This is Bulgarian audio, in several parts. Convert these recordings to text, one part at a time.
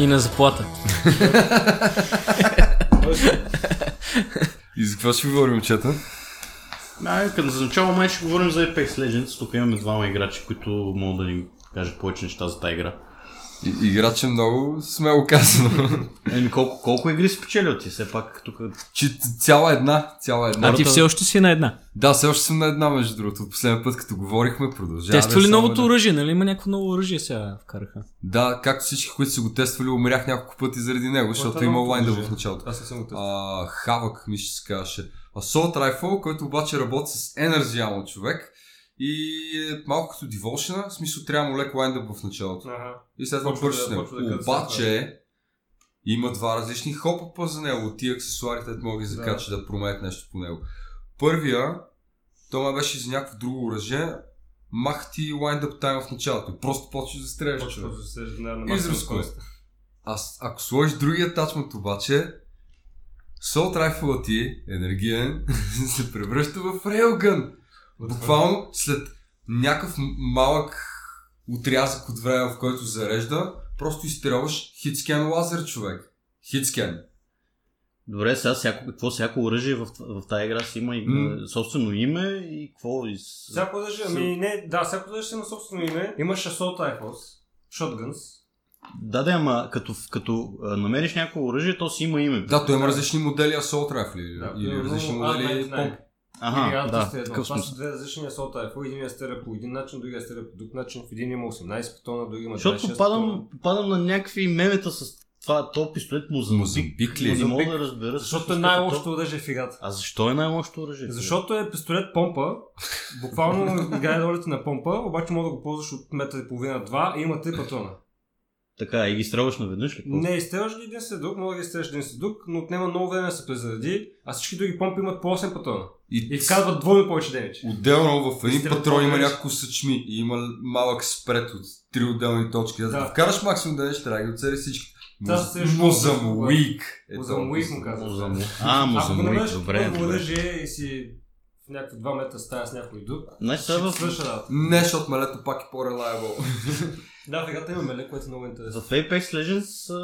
И на заплата. И за какво ще говорим, момчета? Ай, като за начало май ще говорим за Apex Legends. Тук имаме двама играчи, които могат да ни кажат повече неща за тази игра. И, играч е много смело казано. Еми, колко, колко игри си спечелил ти? Все пак тук... Че цяла една, цяла една. А ти все още си на една. Да, все още съм на една, между другото. От последния път, като говорихме, продължава. Тества ли новото оръжие? Нали има някакво ново оръжие сега вкараха? Да, както всички, които са го тествали, умрях няколко пъти заради него, защото е има оръжие? в началото. Аз съм го тествал. Хавък, мисля, че се казваше. Assault Rifle, който обаче работи с Energy Ammo човек. И е малко като Devotion, в смисъл трябва му леко лайндъп в началото. Ага. И след това бързо да- да Обаче, има два различни хопа за него. От тия аксесуари, те могат да закачат да променят нещо по него. Първия, то ме беше за някакво друго оръжие, мах ти лайндъп тайм в началото. Просто почваш да стреляш. Почва човек. да се на, на Израз максимум кой. скорост. А с- ако сложиш другия тачмент обаче, Soul Rifle ти, енергиен, се превръща в рейлгън. Буквално след някакъв малък отрязък от време, в който зарежда, просто изстрелваш хитскен лазер, човек. Хитскен. Добре, сега всяко, какво всяко оръжие в, в тази игра си има е, собствено име и какво и с... Всяко оръжие, ами не, да, всяко оръжие има собствено име. Имаш Assault Rifles, Shotguns. Да, да, ама като, като а, намериш някакво оръжие, то си има име. Да, той има Да. различни модели Assault Rifle. Да, или различни модели R99. помпи. Ага, да, R201. такъв Това са две различни Assault Rifle. Един я стреля по един начин, другия стреля по друг начин. В един има 18 патона, други има 26 Защото патона. попадам, попадам на някакви мемета с това, то пистолет Мозамбик. Мозамбик ли? Не мога да разбера. Защото е най-лошото оръжие в играта. А защо е най-лошото оръжие? Защото е пистолет помпа, буквално играе ролята на помпа, обаче може да го ползваш от метър и половина-два и има три патрона. Така, и ги стрелваш наведнъж ли? Не изстрелваш ги един след друг, може да ги изстреляш един след друг, но отнема много време да се презареди, а всички други помпи имат по 8 патрона. И вкарват двойно повече демидж. Отделно в един патрон има няколко съчми и има малък спред от три отделни точки. Да, Да. да. вкараш максимум да трябва да ги оцели всички. Мозамуик. е Мозамуик му казваш. Мозамбик. А, Ако намериш добре. добре. оръжие и си в някакви 2 метра стая с някой друг, Значи ще в, свърша работа. Не, защото мелето пак е по-релайбъл. Да, в играта има меле, което е много интересно. в Apex Legends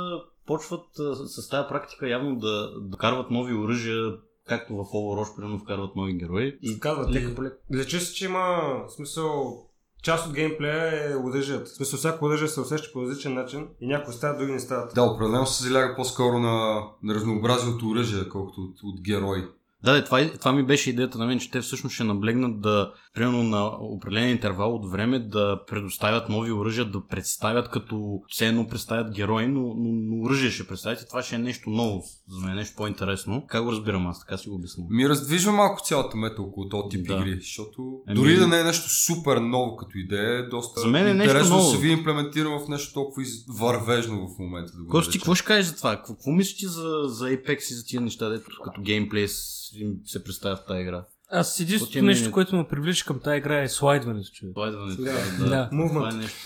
почват с тази практика явно да, да карват нови оръжия, както в Overwatch, примерно вкарват нови герои. И Казват лека по лека. лечи се, че има смисъл част от геймплея е оръжието. В смисъл всяко оръжие се усеща по различен начин и някои стават, други не стават. Да, определено се заляга по-скоро на, на разнообразието оръжие, колкото от, от герои. Да, да, това, това ми беше идеята на мен, че те всъщност ще наблегнат да, примерно на определен интервал от време, да предоставят нови оръжия, да представят като все едно представят герои, но, но, но оръжие ще представят и това ще е нещо ново, за мен е нещо по-интересно. Как го разбирам аз, така си го обяснявам. Ми раздвижва малко цялата мета около този тип Да. игри, защото Ами- дори да не е нещо супер ново като идея, е доста За мен е нещо интересно ново. да се ви имплементирано в нещо толкова вървежно в момента. Да Кости, какво ще кажеш за това? Какво, мислиш ти за, за Apex и за тия неща, дето като геймплей им се представя в тази игра? Аз единственото нещо, което ме привлича към тази игра е слайдването, човек. Слайдването. Да. Да. Това е Мувмент. нещо.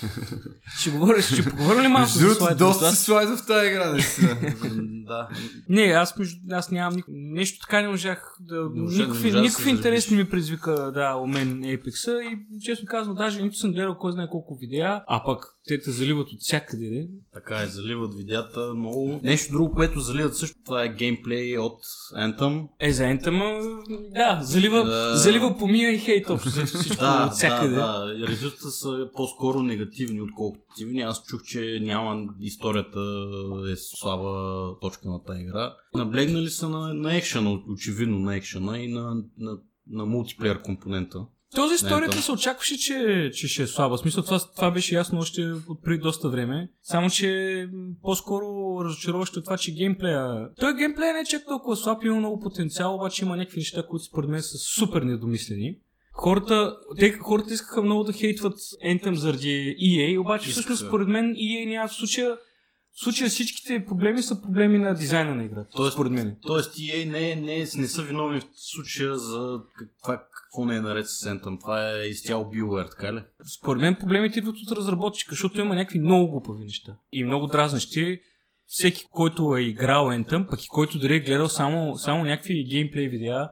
Ще говоря, ще поговоря ли малко за слайдването? доста Аз- се слайдва в тази игра, наистина. да. Не, аз, между, аз нямам ник... нещо така не можах да... Никакви се интерес не ми предизвика да, у мен Apex и честно казвам, даже нито съм гледал кой знае колко видеа, а пък те те заливат от всякъде. Не? Така е, заливат видеята много. Нещо друго, което заливат също, това е геймплей от Anthem. Е, за Ентама, да, залива, Да. залива помия и хейт общо, всичко Да, от всякъде. да, да. Резултата са по-скоро негативни, отколкото позитивни. Аз чух, че няма историята е слаба точка на тази игра. Наблегнали са на, на екшена, очевидно на екшена и на, на, на мултиплеер компонента. Този историята Ентъм. се очакваше, че, че ще е слаба. В смисъл, това, това беше ясно още от преди доста време. Само, че по-скоро разочароващо е това, че геймплея... Той геймплея не е чак толкова слаб, има много потенциал, обаче има някакви неща, които според мен са супер недомислени. Хората, те, хората искаха много да хейтват Anthem заради EA, обаче Искаха. всъщност според мен EA няма в случая в случая всичките проблеми са проблеми на дизайна на играта. Тоест, според мен. Тоест, EA не, не, не са виновни в случая за каква, какво не е наред с Anthem. Това е изцяло BioWare, така ли? Според мен проблемите идват от разработчика, защото има някакви много глупави неща. И много дразнещи. Всеки, който е играл Anthem, пък и който дори е гледал само, само някакви геймплей видеа,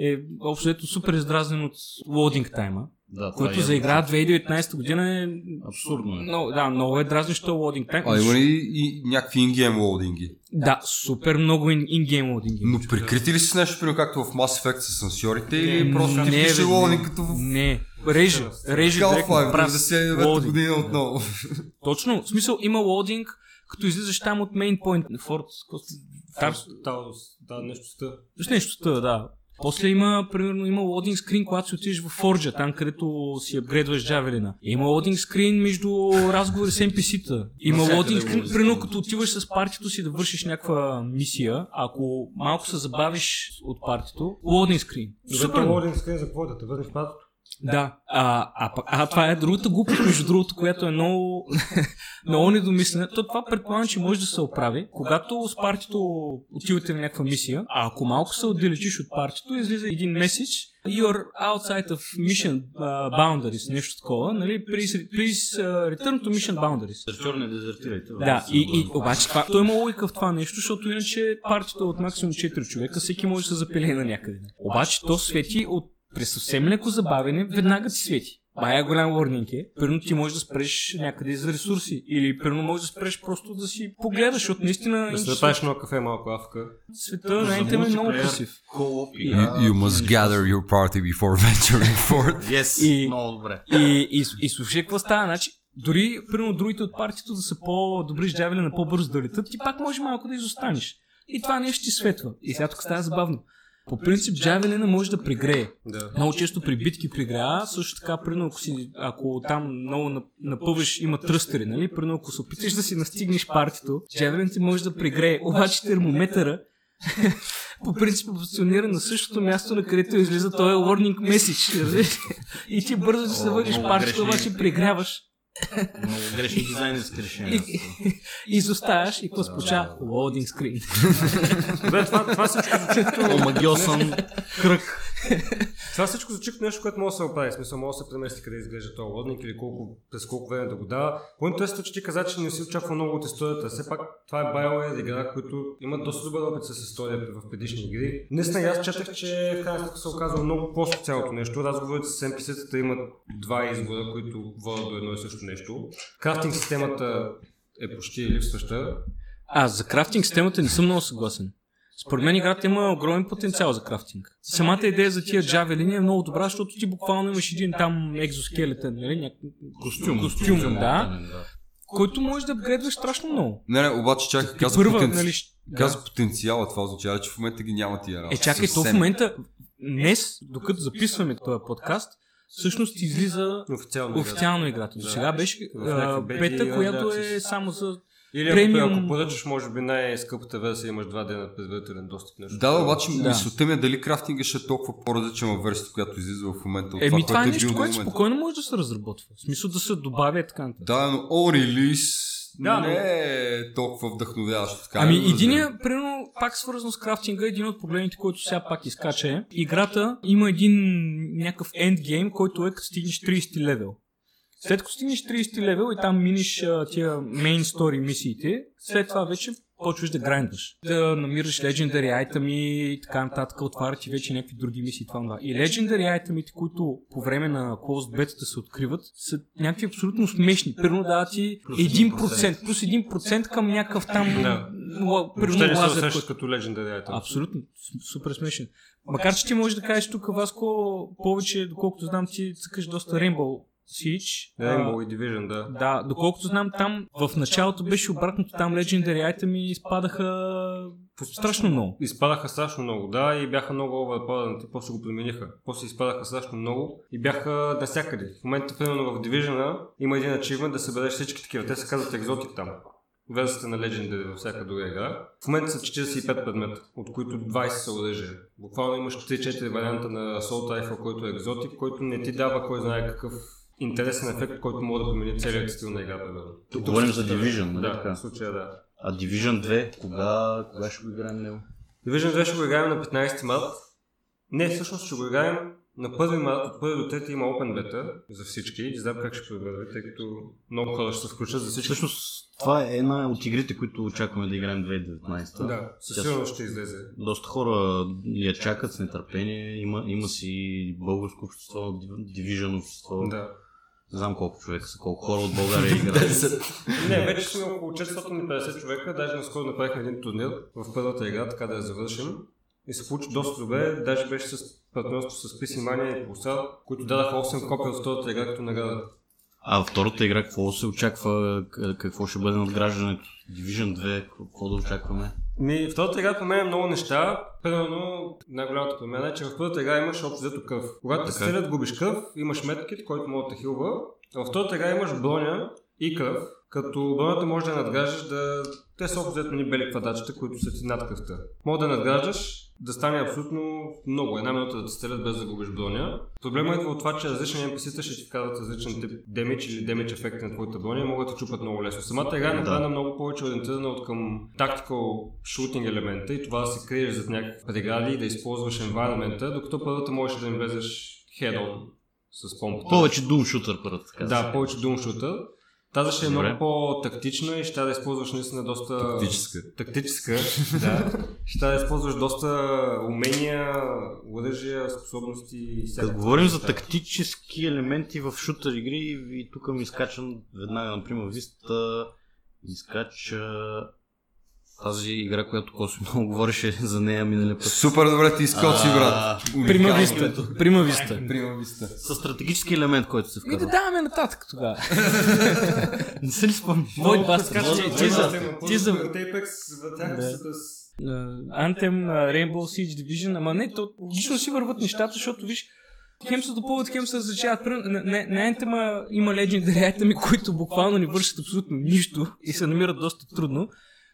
е общо ето супер издразнен от лоудинг тайма. Да, който е за игра 2019 година е... Абсурдно е. Много, да, много е дразнещо лодинг тайм. А има ли и някакви ингейм лоудинги? Да, супер много ин- ингейм лодинги. Но прикрити ли си с нещо, примерно както в Mass Effect с сенсорите Не, или просто не, ти пише не. като в Не, реже, реже директно Half-Life прав. 99 лоудинг. година отново. Точно, в смисъл има лоудинг, като излизаш там от мейн пойнт на Форт. Тарс, Таус, да, нещо ста. С нещо става, да. После има, примерно, има лодинг скрин, когато си отидеш в Forge, там където си апгрейдваш джавелина. Има лодинг скрин между разговори с NPC-та. Има лодинг скрин, примерно, като отиваш с партито си да вършиш някаква мисия, ако малко се забавиш от партито, лодинг скрин. Супер. лодинг скрин за какво е? да те върнеш в патото? Да, а, а, пък- а, това е другата глупост, между другото, която е много, много недомислена. То това предполагам, че може да се оправи. Когато с партито отивате на някаква мисия, а ако малко се отдалечиш от партито, излиза един меседж You're outside of mission uh, boundaries, нещо такова, нали? Please, please uh, return to mission boundaries. Дезертьор не дезертирайте. Да, и, и обаче това, той има логика в това нещо, защото иначе партията е от максимум 4 човека, всеки може да се запилее на някъде. Обаче то свети от при съвсем леко забавене, веднага ти свети. Бая голям warning е. Примерно ти можеш да спреш някъде за ресурси. Или примерно можеш да спреш просто да си погледаш, защото наистина Да се направиш едно кафе малко авка. света на интернет е много красив. You, must gather your party before venturing forth. Yes, И- много добре. И, и, и слушай какво става. Значи, дори, примерно, другите от партията да са по-добри с джавели на по-бързо да летат, ти пак може малко да изостанеш. И това нещо ти светва. И сега тук става забавно. По принцип, джавелина може да пригрее. Да. Много често при битки пригрява, също така, примерно, ако, си, ако там много нап- напъваш, има тръстери, нали? Примерно, ако се опиташ да си настигнеш партито, джавелин ти може да пригрее, обаче термометъра по принцип позиционира на същото място, на където излиза този warning message. разбираш? И ти бързо да се много партито, обаче пригряваш. Много грешни дизайнерски решения. Изоставаш и какво? Loading screen. Добре, това, това всичко звучи като... Омагиосан кръг. Това всичко звучи като нещо, което може да се оправи. В Смисъл, може да се премести къде изглежда този лодник или колко, през колко време да го дава. По-интересно, че ти каза, че не си очаква много от историята. Все пак това е BioWare игра, които имат доста добър опит с историята в предишни игри. Наистина, аз четах, че в крайна сметка се оказва много просто цялото нещо. Разговорите с NPC-тата имат два избора, които водят до едно и също нещо. Крафтинг системата е почти липсваща. А, за крафтинг системата не съм много съгласен. Според мен играта има огромен потенциал за крафтинг. Самата идея за тия джавелини е много добра, защото ти буквално имаш един там екзоскелетен, нали? Няк... Костюм. Костюм, да. да. който може да апгрейдваш страшно много. Не, не, обаче чакай, каза, първа, потенци... нали, каза потенциала, това означава, че в момента ги няма тия работи. Е, чакай, то в момента, днес, докато записваме този подкаст, всъщност излиза Официално. официално играта. До Да. сега беше В а, някакви бети бета, и която е само за... Или ако, Премиум- ако поръчаш, може би най-скъпата версия, имаш два дена предварителен достъп. Нещо. Да, обаче Да. мисълта ми е дали крафтинга ще е толкова по-различен във версията, която излиза в момента от Еми, това, това, е което нещо, което спокойно може да се разработва. В смисъл да се добавя и така. Да, но all release Да, не е толкова вдъхновяващо. Така, Ами, да единия, разберем. примерно, пак свързан с крафтинга, един от проблемите, който сега пак изкача е, играта има един някакъв ендгейм, който е като стигнеш 30 левел. След като стигнеш 30 левел и там миниш а, тия main story мисиите, след това вече почваш да грайндваш. Да намираш legendary айтеми и така нататък, отварят ти вече някакви други мисии. Това, това. И legendary айтемите, които по време на closed beta се откриват, са някакви абсолютно смешни. Примерно дава ти 1%, плюс 1% към някакъв там Да. примерно лазер, който- като Legendary Item. Абсолютно, супер смешен. Макар, че ти можеш да кажеш тук, Васко, повече, доколкото знам, ти цъкаш доста Rainbow Siege. Rainbow и Division, да. Да, доколкото знам, там в началото беше обратното, там Legendary Item изпадаха страшно много. Изпадаха страшно много, да, и бяха много оверпаднати, после го промениха. После изпадаха страшно много и бяха навсякъде. В момента, примерно в Division има един ачивмент да събереш всички такива. Те се казват екзотик там. Версията на Legendary във всяка друга игра. В момента са 45 предмета, от които 20 са оръжия. Буквално имаш 3-4 варианта на Assault Rifle, който е екзотик, който не ти дава кой знае какъв интересен ефект, който може да промени целият стил на играта. Тук говорим за Division, нали Да, така? в случая да. А Division 2, кога, кога ще го играем него? Division 2 ще го играем на 15 март. Не, всъщност ще го играем на 1 март, от 1 до 3 има Open Beta за всички. Не знам как ще проведе, тъй като много хора ще се включат за всички. Всъщност това е една от игрите, които очакваме да играем 2019. Да, със сигурност ще излезе. Доста хора я чакат с нетърпение. Има, има си българско общество, Division общество. Да. Не знам колко човека са, колко хора от България играят. Не, вече сме около 450 човека, даже наскоро направихме един турнир в първата игра, така да я завършим. И се получи доста добре, даже беше с партньорство с PC Mania и Pulsar, които дадаха 8 копия от втората игра като награда. А втората игра какво се очаква? Какво ще бъде надграждането? Division 2, какво да очакваме? Ми, втората игра променя много неща. Примерно, най-голямата промяна е, че в първата игра имаш общо взето кръв. Когато Така. стрелят, губиш кръв, имаш медкит, който може да те хилва. А във втората игра имаш броня и кръв, като бронята може да надграждаш да... Те са общо взето ни бели квадратчета, които са ти над кръвта. Може да надграждаш, да стане абсолютно много. Една минута да те стрелят без да губиш броня. Проблемът идва от това, че различни NPC-та ще ти вкарат различен тип демидж или демидж ефект на твоята броня и могат да те чупат много лесно. Самата игра е направена много повече ориентирана от към tactical shooting елемента и това да се криеш зад някакви прегради и да използваш environment докато първата можеш да им влезеш head-on с помпата. Повече Doom Shooter първата, да. Да, повече Doom Shooter. Тази ще е Добре. много по-тактична и ще да използваш наистина доста... Тактическа. Тактическа, да. Ще да използваш доста умения, оръжия, способности и Като всякакви говорим за тактически елементи в шутър игри, и тук ми изкачам веднага, например, Виста изкача тази игра, която Коси много говореше за нея миналия път. Супер добре ти изкочи, брат. Прима Уникално. виста. Прима виста. Прима виста. С стратегически елемент, който се Ми да вкарва. даваме нататък тогава. Не се ли спомниш? Void Buster. Скача Ти- за- ти за- Да. Anthem, uh, Rainbow Siege Division, ама не, то лично си върват нещата, защото виж, хем се допълват, хем се различават. На, на, на Anthem има Legendary айтеми, които буквално не вършат абсолютно нищо и се намират доста трудно.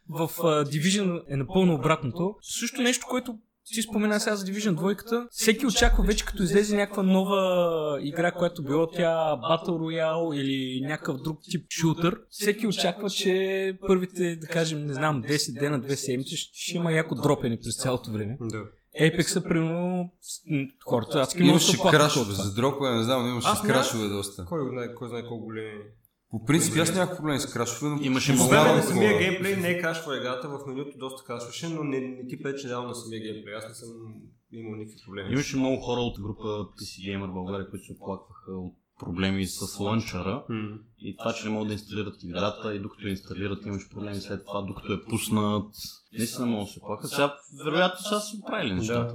В uh, Division е напълно обратното. Също нещо, което ти спомена сега за Division 2, всеки очаква вече като излезе някаква нова игра, която било тя Battle Royale или някакъв друг тип шутър. Всеки очаква, че първите, да кажем, не знам, 10 дена, 2 седмици ще, има яко дропене през цялото време. Да. Apex-а, примерно, хората, аз много Имаше крашове, за дропове не знам, но имаше крашове доста. Кой знае, кой знае колко големи. По принцип аз нямах проблем с крашове, но Имаше По много на самия геймплей не е крашва играта, в менюто доста крашваше, но не, не ти пречи реално на самия геймплей. Аз не съм имал никакви проблеми. Имаше много хора от група PC Gamer България, които се оплакваха от проблеми с лънчара М. и това, че не могат да инсталират играта и докато инсталират имаш проблеми след това, докато е пуснат. Наистина много се оплакват. Сега, вероятно, сега са оправили нещата.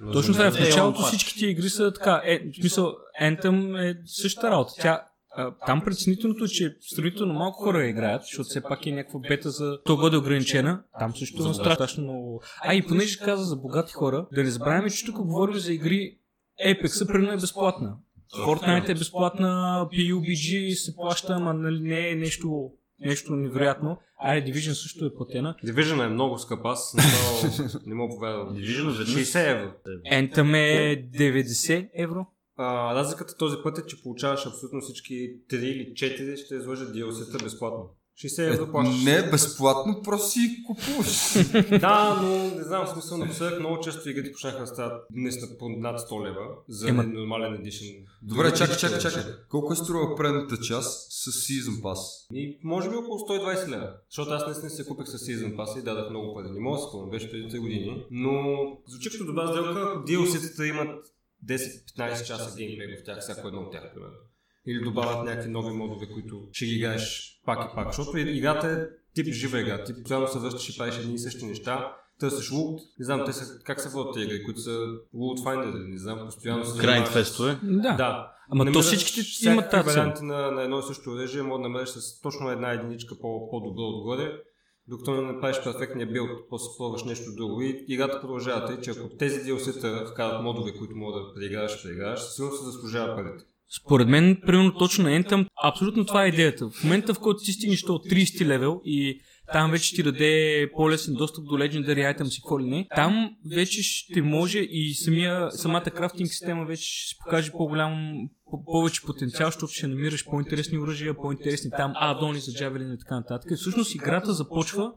Но Точно е. мен- В Е, началото всички тия игри са така. Е, в смисъл, Anthem е същата работа. Тя а, там притеснителното е, че сравнително малко хора играят, защото все пак е някаква бета за то годе ограничена. Там също има страшно много. А и понеже каза за богати хора, да не забравяме, че тук говорим за игри Apex, примерно е безплатна. Fortnite е безплатна, PUBG се плаща, ама нали, не е нещо, нещо невероятно. А Division също е платена. Division е много скъп, аз направо не мога повярвам. Division веднъж 60 евро. Anthem е 90 евро. А, разликата този път е, че получаваш абсолютно всички 3 или 4 ще излъжат DLC-та безплатно. 60 евро плащаш. Не е безплатно, просто си купуваш. Да, но не знам, в смисъл напоследък много често игрите почнаха да стават наистина по над 100 лева за Ема- нормален едишън. Добре, чакай, чакай, чакай. Колко е струва предната част с Season Pass? И може би около 120 лева. Защото аз наистина се купих с Season Pass и дадах много пари. Не мога да спомня, беше преди 3 години. Но звучи като добра сделка, DLC-тата имат 10-15 часа геймплей в тях, всяко едно от тях, примерно. Или добавят някакви нови модове, които ще ги играеш пак и пак. Защото играта е тип жива игра. Ти постоянно се връщаш и правиш едни и същи неща. Търсиш лут. Не знам, те са, как се водят тези игри, които са лут finder, не знам, постоянно се с- фестове. Да. Да. Ама то всичките имат тази варианти на, на едно и също оръжие, може да намериш с точно една единичка по, по-добро отгоре, докато не направиш перфектния билд, после пробваш нещо друго и играта продължава. Тъй, че ако тези DLC-та вкарат модове, които могат да преиграваш, преиграваш, със сигурност се заслужава парите. Според мен, примерно точно на Anthem, абсолютно това е идеята. В момента, в който ти стигнеш до 30 левел и там вече ти даде по-лесен достъп до Legendary Items и какво ли не, там вече ще може и самия, самата крафтинг система вече ще се покаже по-голям, по- повече потенциал, защото ще намираш по-интересни оръжия, по-интересни там адони за джавелин и така нататък. И всъщност играта започва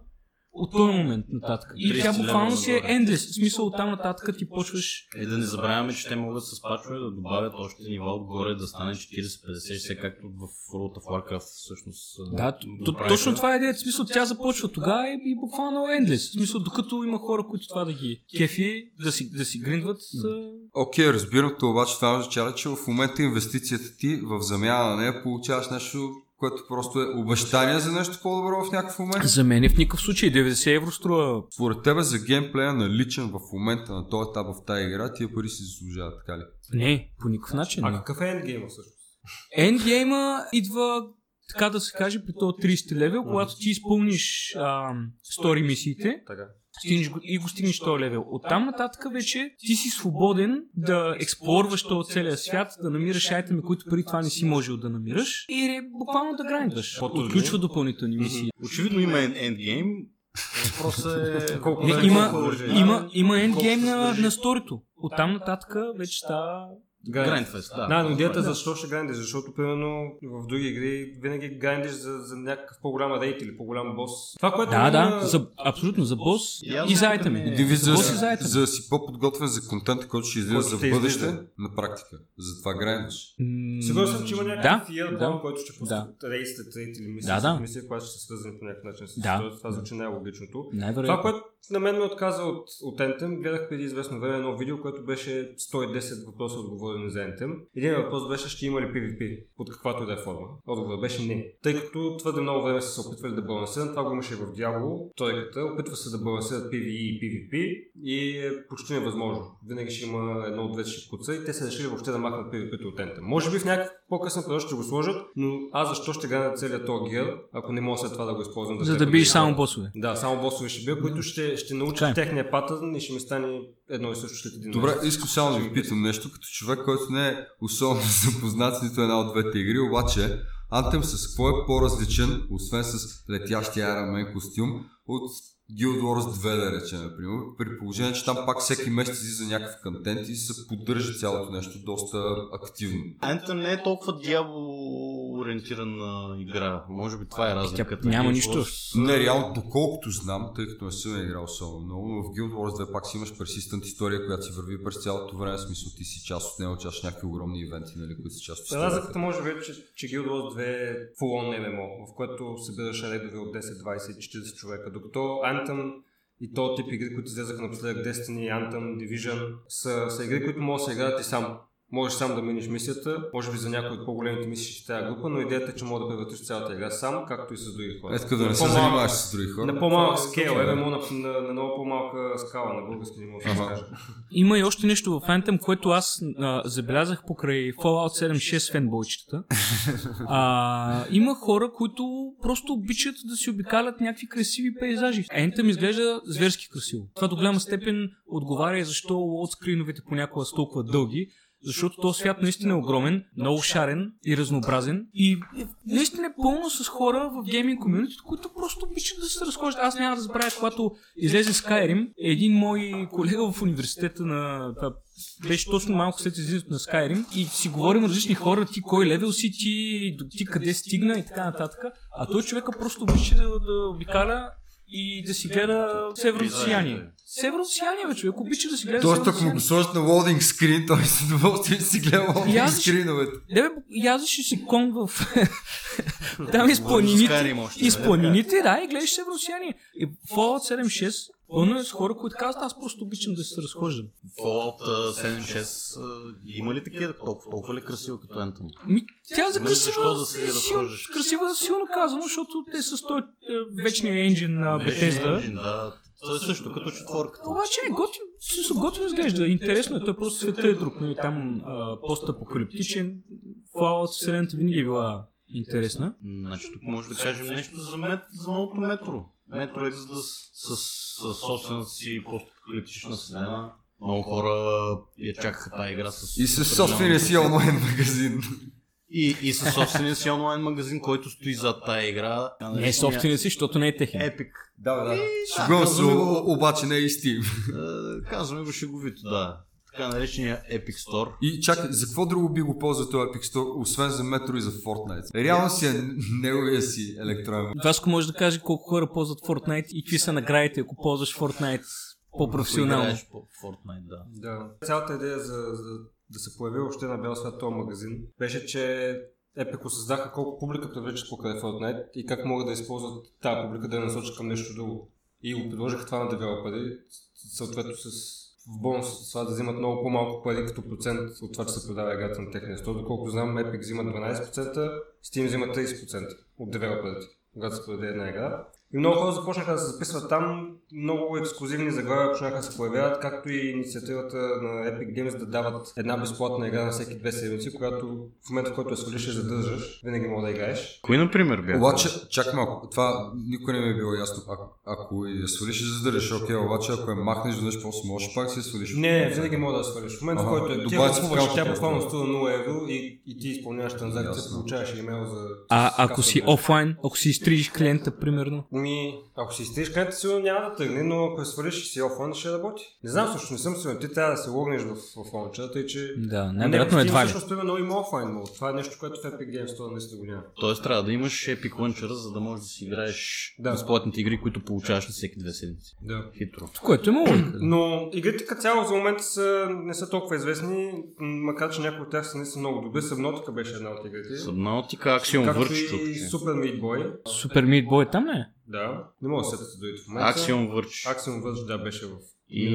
от този момент нататък. И 30 тя буквално си е endless. В смисъл от там нататък ти почваш Е, да не забравяме, че те могат с пачове да добавят още нива отгоре, да стане 40, 50, 60, както в World of Warcraft всъщност. Да, точно това е идеята. В смисъл, тя започва тогава и, и буквално е endless. В смисъл, докато има хора, които това да ги кефи, да си, да си гриндват. Окей, разбирам това, обаче това означава, че в момента инвестицията ти в замяна на нея получаваш нещо, което просто е обещание за нещо по-добро в някакъв момент. За мен е в никакъв случай 90 евро струва. Според тебе за геймплея наличен в момента на този етап в тази игра, тия пари си заслужават, така ли? Не, по никакъв начин. А какъв е ендгейма всъщност? Endgame идва, така да се каже, при този 30 левел, когато ти изпълниш а, стори мисиите Така. Стигнеш го, и го стигнеш този левел. Оттам нататък вече ти си свободен да експлорваш този целия свят, да намираш айтеми, които преди това не си можел да намираш и е буквално да грайндваш. По-трудно. Отключва допълнителни мисии. Очевидно има ен- ендгейм. Въпросът е... Колко Не, време има, има, има ендгейм на, на сторито. Оттам нататък вече става... Grindfest, да. Да, но идеята защо ще грандиш? Защото, примерно, в други игри винаги грандиш за, за някакъв по-голям рейд или по-голям бос. Това, което Да, да, има- за, абсолютно, за бос И и за мисля, айтеми. вид за, Бос и за айтеми. за да си по-подготвен за контента, който ще излиза за бъдеще, излиза. на практика. Затова грайндваш. М, Сигурен съм, че има някакъв да, фиер да. който ще Да. пуска рейд след рейд или мисия Да, да. мисия, която ще се свързани по някакъв начин с Да. историята. Това звучи най-логичното. Това, което на мен ме отказа от, от Anthem, гледах преди известно време едно видео, което беше 110 въпроса отговорени за Anthem. Един въпрос беше, ще има ли PvP под каквато и да е форма. Отговорът беше не. Тъй като твърде много време са се опитвали да балансират, това го имаше в Diablo, тройката, опитва се да балансират PvE и PvP и е почти невъзможно. Винаги ще има едно от двете ще куца и те са решили въобще да махнат PvP от Anthem. Може би в някакъв по-късен период ще го сложат, но аз защо ще грана целият този гир, ако не мога след това да го използвам. За да биеш да само босове. да, само босове ще бия, които ще, ще научат Така е. техния патърн и ще ми стане едно и също след един Добре, месец. искам само да ви питам нещо, като човек, който не е особено запознат с нито една от двете игри, обаче Anthem с какво е по-различен, освен с летящия Iron Man костюм, от Guild Wars 2, да речем, например, при положение, че там пак всеки месец излиза някакъв контент и се поддържа цялото нещо доста активно. Anthem не е толкова дявол ориентирана игра. Може би това е разликата. няма Guild нищо. Не, реално, доколкото знам, тъй като не съм играл особено много, но в Guild Wars 2 пак си имаш персистент история, която си върви през цялото време, в смисъл ти си част от нея, участваш в някакви огромни ивенти, нали, които са част от историята. Разликата може би че, че Guild Wars 2 е full-on MMO, в което събираш рейдове от 10, 20 и 40 човека, докато Anthem и то тип игри, които излезаха напоследък, Destiny, Anthem, Division, са, са игри, които можеш да се играят и сам. Можеш сам да минеш мисията, може би за някои от по-големите мисии ще тая група, но идеята е, че може да превъртиш цялата игра сам, както и с други хора. Е, така да не се занимаваш с други хора. На по-малък е скейл. ММО на, на, на много по-малка скала, на български не мога да каже. Има и още нещо в Anthem, което аз а, забелязах покрай Fallout 76 фенбойчетата. А, има хора, които просто обичат да си обикалят някакви красиви пейзажи. Anthem изглежда зверски красиво. Това до голяма степен отговаря и защо лоудскриновете понякога са толкова дълги, защото този свят наистина е огромен, много шарен и разнообразен и е наистина е пълно с хора в гейминг комьюнитито, които просто обичат да се разхождат. Аз няма да забравя, когато излезе Skyrim, един мой колега в университета на беше точно малко след излизането на Skyrim и си говорим различни хора, ти кой левел си, ти, ти къде стигна и така нататък. А той човека просто обича да, да обикаля и да си гледа северното сияние. Северното сияние, бе, човек, обича да си гледа Тоест, ако му го сложат на лоудинг скрин, той с удоволствие си гледа лоудинг аз- скриновете. Не, бе, язеш си кон в... Там из планините, Skyrim още, из нали планините, да, и гледаш северното сияние. И Fallout 7.6 пълно е с хора, които казват, аз просто обичам да се разхождам. Fallout а, 7.6 а, има ли такива толкова, толкова ли красиво като Anthem? Ми, тя за защо красива, да се сил, красива силно казано, защото те са с този е, вечния енджин на Bethesda. Да. То е също като четворката. Обаче е готин, смисъл, готин изглежда. Интересно е, той просто света е друг. Нали, там а, постапокалиптичен. Fallout вселената винаги е била интересна. Значи тук може да кажем нещо за, мет, за новото метро. Метро Exodus с, с, с собствената си постапокалиптична вселена. Много хора я чакаха тази игра с... И с собствения си онлайн магазин. И, и със собствения си онлайн магазин, който стои зад тази игра. Не е собствения си, защото не е техен. Епик. Да, да. да, Шегувам се, казваме го- о- обаче не е и Steam. Е, казваме го шеговито, да. Така наречения Epic Store. И чакай, за какво друго би го ползвал този Epic Store, освен за метро и за Fortnite? Реално си е неговия си електронен. Васко може да каже колко хора ползват Fortnite и какви са наградите, ако ползваш Fortnite по-професионално. Fortnite, да. Да. Цялата идея за, за да се появи въобще на бял свят този магазин беше, че Epic осъзнаха колко публика привличат покрай Fortnite и как могат да използват тази публика да я насочат към нещо друго. И го предложиха това на девелопери, съответно с в бонус с това да взимат много по-малко пари като процент от това, че се продава играта на техния стор. Доколко знам, Epic взима 12%, Steam взима 30% от девелоперите, когато се продаде една игра. И много хора започнаха да се записват там, много ексклюзивни заглавия почнаха да се появяват, както и инициативата на Epic Games да дават една безплатна игра на всеки две седмици, която в момента, в който я свалиш и задържаш, винаги мога да играеш. Кои, например, бяха? Обаче, чак малко, това никой не ми е било ясно. А, ако я свалиш и задържаш, окей, обаче ако я махнеш веднъж после можеш пак си я свалиш. Не, винаги мога да я свалиш. В момента, в който е я купуваш, тя буквално струва 0 евро и, и ти изпълняваш транзакция, получаваш имейл за... А ако си офлайн, ако си изтрижиш клиента, примерно. Ми, ако си изтриеш клиента, сигурно няма да тръгне, но ако свалиш и си офлайн, ще работи. Не знам, също не съм сигурен. Ти трябва да се логнеш в, в лаунчера, тъй че... Да, Не, най-вероятно едва ли. Всъщност, примерно, има офлайн мод. Това е нещо, което в Epic Games Store наистина го няма. Тоест трябва да имаш Epic Launcher, за да можеш да си играеш Да. безплатните игри, които получаваш на всеки две седмици. Да. Хитро. Което е логика. Но игрите като цяло за момента са, не са толкова известни, макар че някои от тях са наистина много добри. Subnautica беше една от игрите. Subnautica, Axiom Verge. Super Meat Boy. Супер Meat Boy там не е? Да. Не мога да се другите в момента. Axiom Verge. Axiom Verge, да, беше в И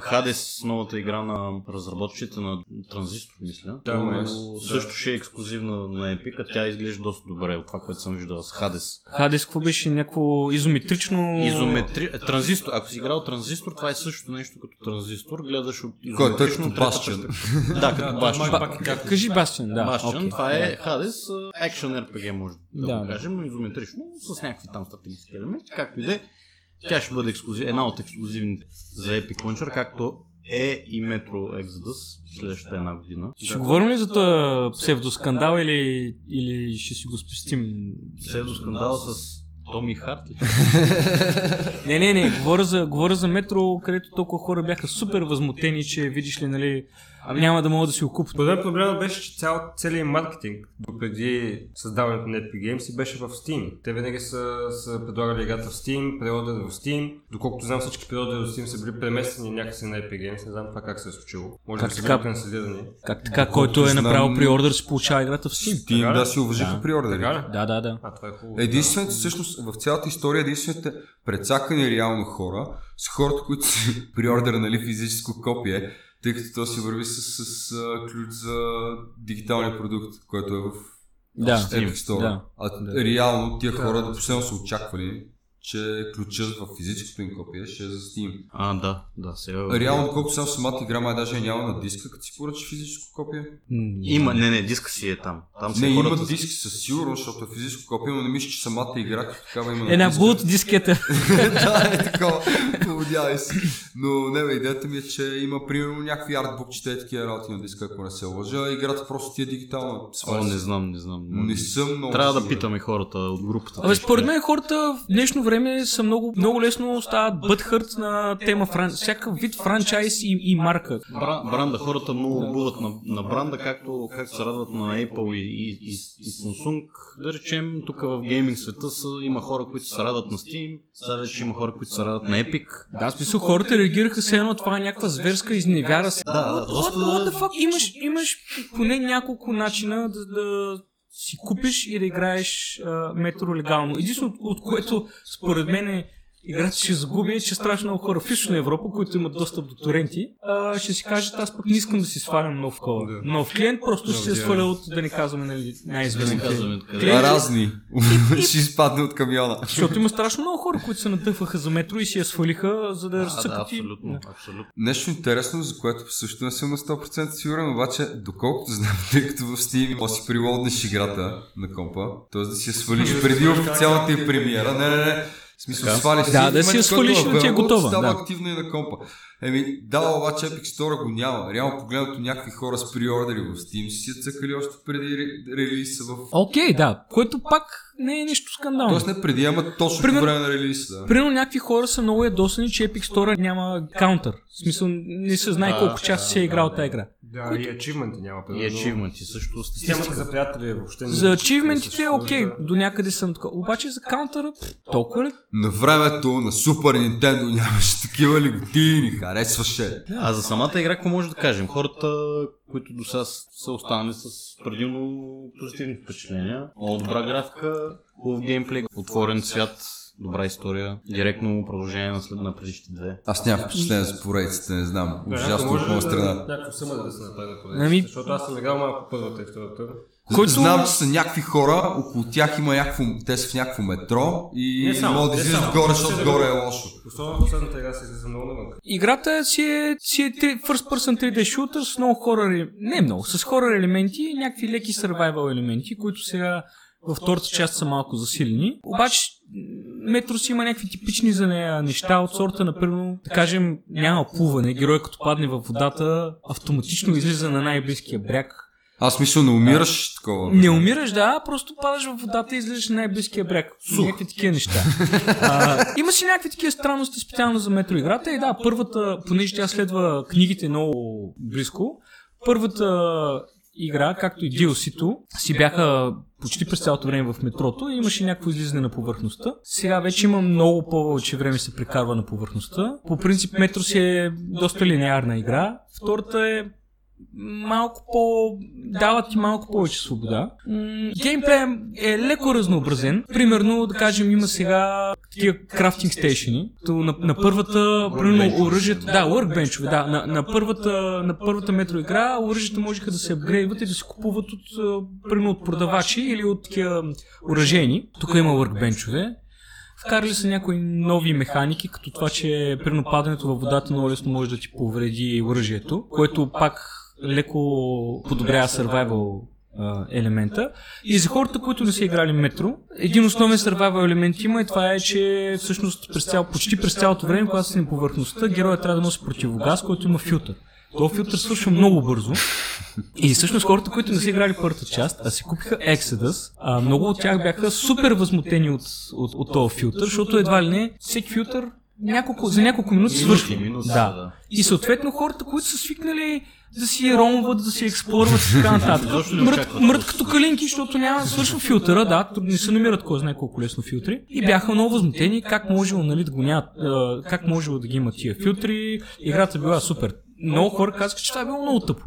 Hades, новата игра на разработчиците на Транзистор, мисля. Да, Но също ще е ексклюзивна на Epic, а тя изглежда доста добре от това, което съм виждал с Hades. Хадес, какво беше някакво изометрично... Изометри... е, Транзистор. Ако си играл транзистор, това е същото нещо като транзистор. Гледаш от е изометрично трета Bastion. перспектива. Да, като Bastion. Ба- пак е както- Кажи Бастиан, да. Bastion, окей. това е а, Action RPG може да, Да, го да. кажем, но изометрично, с някакви там стратегически елементи, както и да е. Тя ще бъде ексклюзив, една от ексклюзивните за Epic Launcher, както е и Metro Exodus следващата една година. Ще говорим ли за този псевдоскандал или, или ще си го спестим? Псевдоскандал с Томи Харт ли? Не, не, не, говоря за, говоря за метро, където толкова хора бяха супер възмутени, че видиш ли, нали, няма да могат да си го купят. Според мен проблемът беше, че цял, целият маркетинг допреди създаването на Epic Games беше в Steam. Те винаги са, са предлагали играта в Steam, преордер в Steam. Доколкото знам всички преордери в Steam са били преместени някакси на Epic Games. Не знам това как се е случило. Може Как да са така? били канцелирани. Как така, Доколкото който е знам- направил приордер, си получава играта в Steam. Ли? да си уважиха Да. при ордери. Така ли? Да, да, да. А, това е хубаво. Единствените, всъщност, в цялата история, единствените прецакани реално хора са хората, които си приордернали физическо копие, тъй като то си върви с, с, а, ключ за дигиталния продукт, който е в Да, Epic Store. да. А реално тия Да. хора да последно са очаквали, че ключът в физическото им копие ще е за Steam. А, да, да, сега. Реално, колкото съм самата игра, май даже няма на диска, като си поръча физическо копие. Има, не, не, диска си е там. Там Не, има хората. диски със сигурност, защото е физическо копие, но не мисля, че самата игра като такава има на Една диска. булт дискета. да, е такова. Поводявай се. Но не, бе, идеята ми е, че има примерно някакви артбукчета и такива работи на диска, ако не се лъжа. Играта просто ти е дигитална. О, не знам, не знам. Не съм много Трябва да питаме хората от групата. Абе, според мен хората в днешно време са много, много лесно стават бъдхърт на тема фран... всякакъв вид франчайз и, и марка. Бра, бранда, хората много буват на, на бранда, както, както се радват на Apple и, и, и, и Samsung. Да речем, тук в гейминг света са, има хора, които се радват на Steam, сега вече има хора, които се радват на Epic. Да, смисъл хората реагираха се едно, това е някаква зверска изневяра се. Да, да, What, доста- what, the fuck? Имаш, имаш поне няколко начина да, да си купиш и да играеш метро легално. Единствено, от, от което според мен е играта ще загуби, че страшно много хора в Източна Европа, които имат достъп до торенти, а, ще си кажат, аз пък не искам да си свалям нов код. Да. Нов клиент, просто ще се сваля от, да не казваме, нали, Да най-известен казваме клиент. Клиент- разни. ще изпадне от камиона. Защото има страшно много хора, които се надъхваха за метро и си я свалиха, за да я Да, да, разцъкат. и- абсолютно, абсолютно. Нещо интересно, за което също не съм на 100% сигурен, обаче, доколкото знам, тъй като в Steam може да си прилоднеш играта на компа, т.е. да си я свалиш преди официалната и премиера. Не, не, не. В смисъл, свали си. Да, да си я свалиш и ти е готова, Става да. активно и на компа. Еми, да, обаче Epic Store го няма. Реално погледнато някакви хора с приордери в Steam си са цъкали още преди ре- релиза в... Окей, да, което пак не е нищо скандално. Тоест не преди, ама точно Примерно- по време на релиза. Да. Примерно някакви хора са много ядосани, че Epic Store няма каунтър. В смисъл, не се знае А, колко часа си е играл тази игра. Да, и ачивменти няма. И ачивменти също. Системата за приятели е въобще... не- За ачивментите е окей, да. до някъде съм така. Обаче за каунтъра, толкова ли? На времето на Супер Нинтендо нямаше такива лиготини, харесваше. А за самата игра, какво може да кажем? Хората, които до сега са останали с предимно позитивни впечатления. Много добра графика, хубав геймплей, отворен свят, добра история, директно продължение на след на предишните две. Аз нямам впечатление за поредиците, не знам. Ужасно от моя да- страна. Някакво съма да се направи на Ами- поредицата, защото аз съм играл малко първата и втората. Който- Знам, че са някакви хора, около тях има някакво, те са в някакво метро и Не само, могат да излизат горе, защото горе е лошо. Особено последната игра се излиза много навън. Играта си е, си е три- first person 3D shooter с много хорър, не много, с хорър елементи и някакви леки survival елементи, които сега във втората част са малко засилени. Обаче Метро си има някакви типични за нея неща от сорта, например, да кажем, няма плуване, герой като падне във водата, автоматично излиза на най-близкия бряг. Аз мисля, не умираш такова. Не умираш, да, просто падаш в водата и излизаш на най-близкия бряг. Някакви такива неща. а, има си някакви такива странности специално за метро играта и да, първата, понеже тя следва книгите много близко, първата игра, както и DLC-то, си бяха почти през цялото време в метрото и имаше някакво излизане на повърхността. Сега вече има много повече време се прекарва на повърхността. По принцип метро си е доста линеарна игра. Втората е малко по... дават ти малко повече свобода. М, Геймплей е леко разнообразен. Примерно, да кажем, има сега такива крафтинг стейшени. На, на първата, примерно, оръжието... Да, workbench да. На, на, първата, на първата метро игра оръжията можеха да се апгрейдват и да се купуват от, примерно, от продавачи или от такива оръжейни. Тук има workbench Вкарали са някои нови механики, като това, че при падането във водата много лесно може да ти повреди оръжието, което пак леко подобрява survival елемента. И за хората, които не са играли метро, един основен survival елемент има и това е, че всъщност през цял, почти през цялото време, когато си на повърхността, героят трябва да носи противогаз, който има филтър. Този филтър свършва много бързо. И всъщност хората, които не са играли първата част, а си купиха Exodus, а много от тях бяха супер възмутени от, от, от този филтър, защото едва ли не всеки филтър няколко, за няколко минути свършва. да. да. И съответно хората, които са свикнали да си ромват, да си експлорват и така нататък. Мрът, мрът като калинки, защото няма свършва филтъра, да, не се намират кой знае колко лесно филтри. И бяха много възмутени как можело нали, да го нямат, как можело да ги има тия филтри. Играта била супер. Много хора казаха, че това е било много тъпо.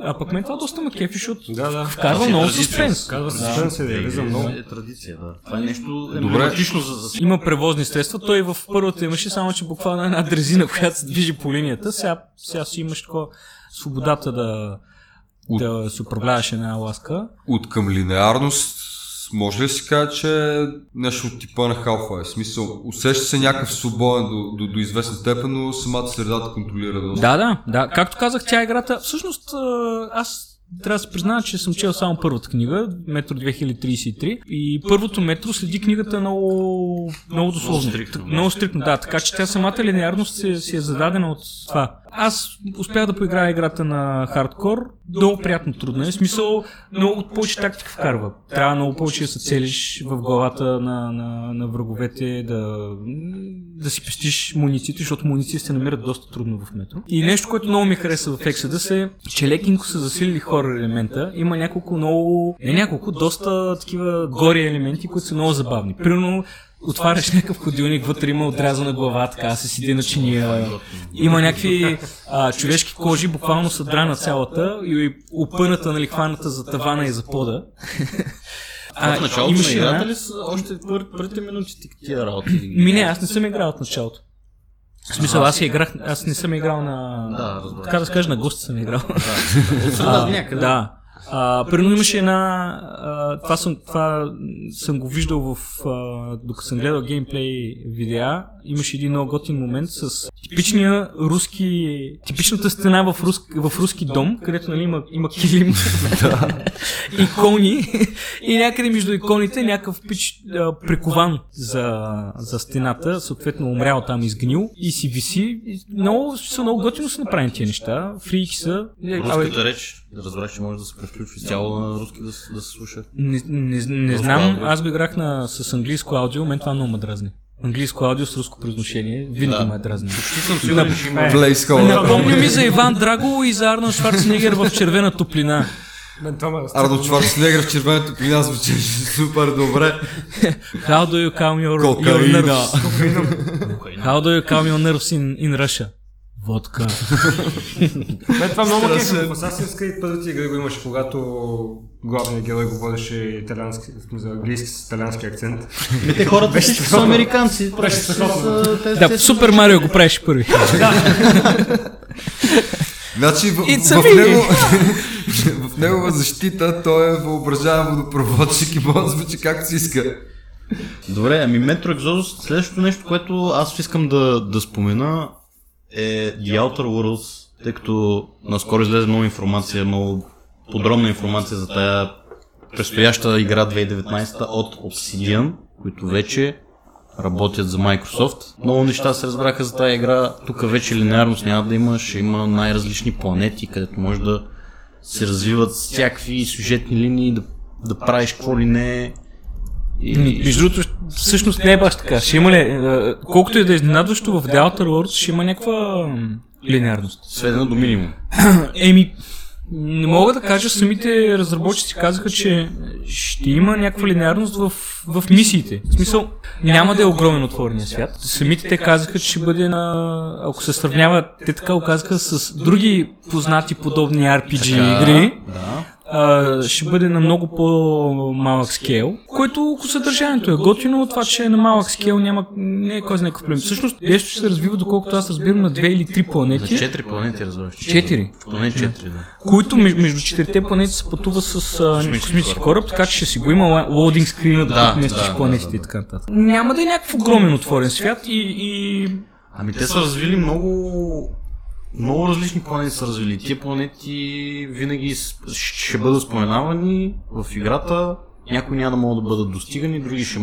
А пък мен това доста ме кефи, защото Да, да. вкарва е много суспенс. Казва се Спенсър и реализъм много. е традиция, да. Това е нещо емблематично за, за Има превозни средства. Той в първата имаше само, че буквално една дрезина, която се движи по линията. Сега, сега си имаш такова свободата да, да се управляваш една ласка. От към линеарност, може ли да се каже, че е нещо от типа на Half-Life? В смисъл, усеща се някакъв свободен до, до, до известна степен, но самата средата контролира доста. Да, да, да. Както казах, тя играта. Всъщност, аз трябва да се призная, че съм чел само първата книга, Метро 2033. И първото метро следи книгата много, много дословно. Много стрикно, да. Така че тя самата линеарност си, си е зададена от това. Аз успях да поиграя играта на хардкор. Много приятно трудно е. В смисъл, много повече тактика вкарва. Трябва много повече да се целиш в главата на, на, на враговете, да, да си пестиш мунициите, защото муниции се намират доста трудно в метро. И нещо, което много ми хареса в Exodus е, че лекинко са засилили хорър елемента. Има няколко много, не няколко, доста такива гори елементи, които са много забавни. Примерно, отваряш някакъв ходилник, вътре има отрязана глава, така се седи на чиния. Има някакви а, човешки кожи, буквално са драна цялата и опъната, нали, хваната за тавана и за пода. А, в началото имаше на играта ли са още пър, първите минути ти тия работи? Ми не, аз не съм играл от началото. В смисъл, аз, играх, аз не съм играл на... Да, разбрах. Така да се каже, на гост съм играл. Да, средата някъде. Да. Примерно имаше една... А, това, съм, това съм го виждал в... А, докато съм гледал геймплей видеа, имаше един много готин момент с типичния руски... Типичната стена в, рус, в руски дом, където нали, има, има килим, икони и някъде между иконите някакъв пич а, прикован за, за стената, съответно умрял там изгнил и си виси. И Много, са много готино са направени тия неща. Фрики са. Руската реч, да разбрах, че може да се превключва изцяло на руски да, се- да се слуша. Не, не, не Руско знам, аудио. аз го играх на, с английско аудио, мен това много ме дразни. Английско аудио с руско произношение, винаги Да. ме дразни. Почти съм сигурен, че има... Напомня ми за Иван Драго и за Арнолд Шварценегер в червена топлина. Арнолд Шварценегер в червеното плина звучи супер добре. How do you calm your, your nerves? How do you calm your nerves in, in Russia? Водка. Мен това много кефи. В Assassin's Creed първите игри го имаше, когато главният герой говореше италиански, смисъл английски с италиански акцент. Те хората всички са американци. Да, в Супер Марио го правиш първи. Значи в, в, него, в негова защита той е въображава водопроводчик и може да звучи както си иска. Добре, ами Metro Exodus, следващото нещо, което аз искам да, да спомена е The Outer Worlds, тъй като наскоро излезе много информация, много подробна информация за тая предстояща игра 2019 от Obsidian, които вече работят за Microsoft. Много неща се разбраха за тази игра. Тук вече линеарност няма да има, ще има най-различни планети, където може да се развиват всякакви сюжетни линии, да, да правиш какво ли не. Ами, Между другото, всъщност не е баш така. Ще има ли, е, колкото и да е изненадващо в The Outer Worlds, ще има някаква линеарност. сведена до минимум. Еми, не мога да кажа, самите разработчици казаха, че ще има някаква линеарност в, в мисиите. В смисъл, няма да е огромен отворения свят. Самите те казаха, че ще бъде на... Ако се сравняват, те така го казаха с други познати подобни RPG игри, Да. А, ще бъде на много по-малък скейл, който ако съдържанието е готино, това, че е на малък скейл няма, не е кой знае какъв проблем. Всъщност, нещо ще се развива, доколкото аз разбирам, на две или три На планети, четири планети разбираш. Четири. Поне четири, да. които меж- между четирите планети се пътува с а, космически кораб, така че ще си го има лоудинг скрина да, Да, да местиш да, планетите да, и така нататък. Няма да е някакъв огромен отворен свят и, и Ами те са развили много много различни планети са развили. Тия планети винаги ще бъдат споменавани в играта. Някои няма да могат да бъдат достигани, други ще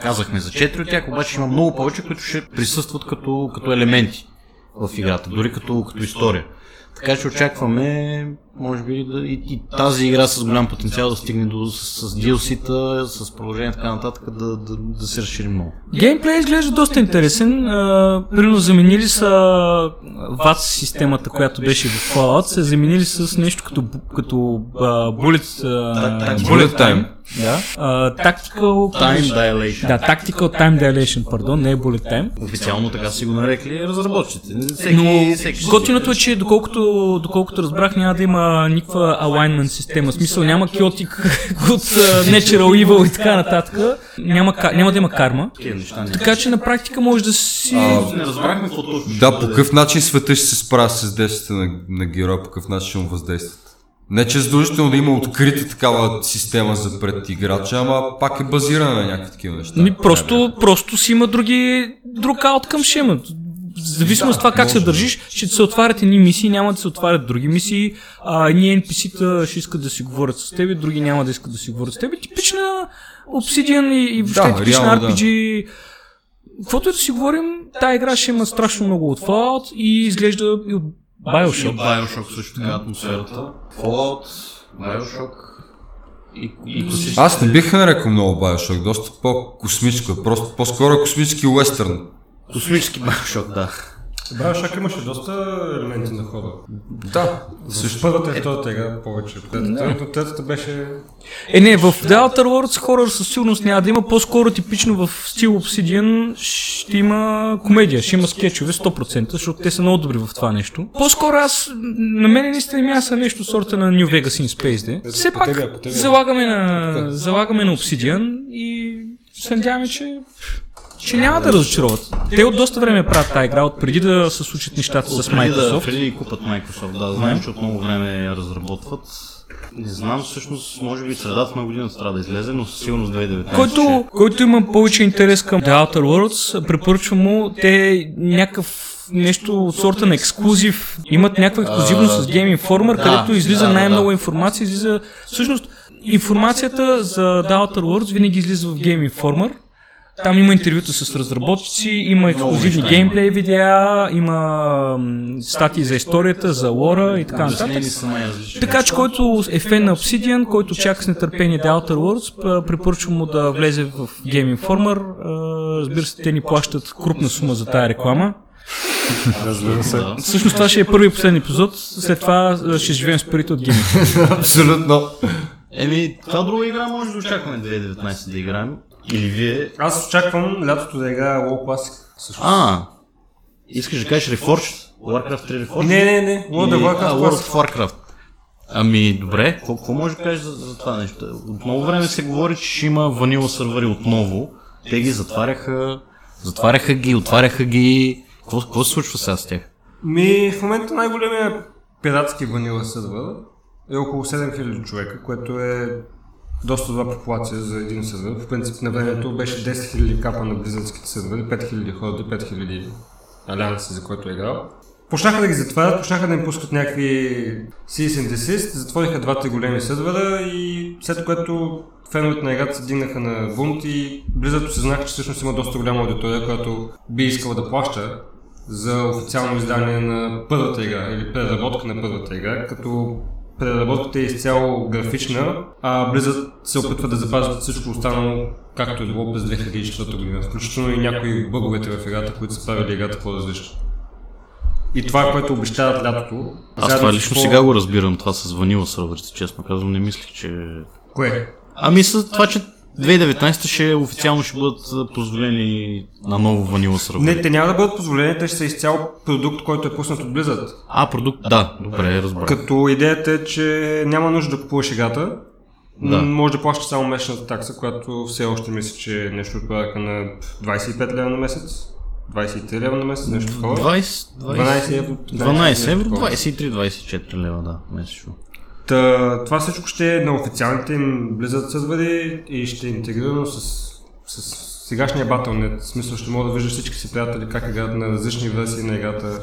Казахме за четири от тях, обаче има много повече, които ще присъстват като, като елементи в играта, дори като, като история. Така че очакваме, може би, да, и, и тази игра с голям потенциал да стигне до, с, с DLC-та, с продължение и така нататък, да, да, да се разшири много. Геймплей изглежда доста интересен. А, примерно заменили са VATS системата, която беше в Fallout, се заменили с нещо като, като а, Bullet, а, Bullet Time. Да. Tactical... Time Dilation. Да, Tactical Time Dilation, пардон, не е Bullet Time. Официално така си го нарекли разработчиците. Всеки, Но всеки готиното е, че доколкото, доколкото разбрах, няма да има никаква alignment система. В смисъл няма chaotic good uh, natural evil и така нататък. Няма, няма да има карма. Така че на практика може да си... не разбрахме какво точно Да, по какъв начин света ще се справя с действията на, на героя, по какъв начин ще му въздействат. Не, че е задължително да има открита такава система за пред играча, ама пак е базирана на някакви такива неща. Ми, просто, просто си има други, друг ауткъм ще има. Зависимост от това как се държиш, ще се отварят едни мисии, няма да се отварят други мисии, а едни NPC-та ще искат да си говорят с теб, други няма да искат да си говорят с теб. Типична Obsidian и, и въобще Да, типична реално, да. RPG. Каквото и да си говорим, тази игра ще има страшно много от Fallout и изглежда и от И Bioshock. Bioshock също така атмосферата. Fallout, Bioshock и, и. Аз не бих нарекал много Bioshock, доста по-космическо, просто по-скоро космически уестърн. Космически Bioshock, да. Bioshock имаше доста елементи на хода. Да, Също първата и втората игра повече. Третата, третата беше... Е, не, в The Outer Worlds хорър със сигурност няма да има. По-скоро типично в стил Obsidian ще има комедия, ще има скетчове 100%, защото те са много добри в това нещо. По-скоро аз, на мен наистина ми са нещо сорта на New Vegas in Space, де. Все пак залагаме на, залагаме на Obsidian и се надяваме, че че няма да разочароват. Те от доста време правят тази игра, от преди да се случат нещата с Преди да, Microsoft. преди да купат Microsoft, да, знаем, че от много време я разработват. Не знам, всъщност, може би средата на годината трябва да излезе, но със сигурност 2019. Който, който има повече интерес към The Outer Worlds, препоръчвам му те някакъв нещо от сорта на ексклюзив. Имат някаква ексклюзивност с Game Informer, да, където излиза да, най-много да. информация. Излиза... Всъщност, информацията за The Outer Worlds винаги излиза в Game Informer. Там има интервюта с разработчици, има ексклюзивни геймплей видеа, има статии за историята, за лора и така нататък. Така че който е фен на Obsidian, който чака с нетърпение The Outer Worlds, препоръчвам му да влезе в Game Informer. А, Разбира се, те ни плащат крупна сума за тая реклама. Разбира се. Всъщност това ще е първи и последен епизод, след това а, ще живеем с парите от Game. Абсолютно. Еми, това друга игра може да очакваме 2019 да играем. Или вие. Аз очаквам лятото да играя WoW Classic. Също. А, искаш да кажеш Reforged? Warcraft 3 Reforged? Не, не, не. World of Или- Warcraft а, World of Warcraft. Ами, добре, какво, можеш да кажеш за, за това нещо? От много време се говори, че ще има ванила сървъри отново. Те ги затваряха, затваряха ги, отваряха ги. Какво, какво се случва сега с тях? Ми, в момента най-големия пиратски ванила сервер е около 7000 човека, което е доста добра популация за един сервер. В принцип на времето беше 10 000 капа на близъцките сервери, 5000 хора до 5000 алианси, за който е играл. Почнаха да ги затварят, почнаха да им пускат някакви cease and desist, затвориха двата големи сервера и след което феновете на играта се дигнаха на бунт и близато се знаха, че всъщност има доста голяма аудитория, която би искала да плаща за официално издание на първата игра или преработка на първата игра, като преработката е изцяло графична, а Blizzard се опитва да запазят всичко останало както е било през 2004 година, включително и някои бъговете в играта, които са правили играта по-различна. И това, което обещават лятото... Аз това лично по- сега го разбирам, това с ванила сървърите, честно казвам, не мислих, че... Кое? Ами с това, че 2019 ще официално ще бъдат позволени на ново ванила сървъри. Не, те няма да бъдат позволени, те ще са изцяло продукт, който е пуснат от Blizzard. А, продукт, да, добре, разбрах. Като идеята е, че няма нужда да купуваш играта. Да. Може да плащаш само месечната такса, която все още мисля, че е нещо от порядъка на 25 лева на месец. 23 лева на месец, нещо такова. 20, 12 евро. 12 евро, такова. 23-24 лева, да, месечно. Та, това всичко ще е на официалните им Blizzard сървъри и ще е интегрирано с, с сегашния Battle.net. В смисъл ще мога да виждаш всички си приятели как играят на различни версии на играта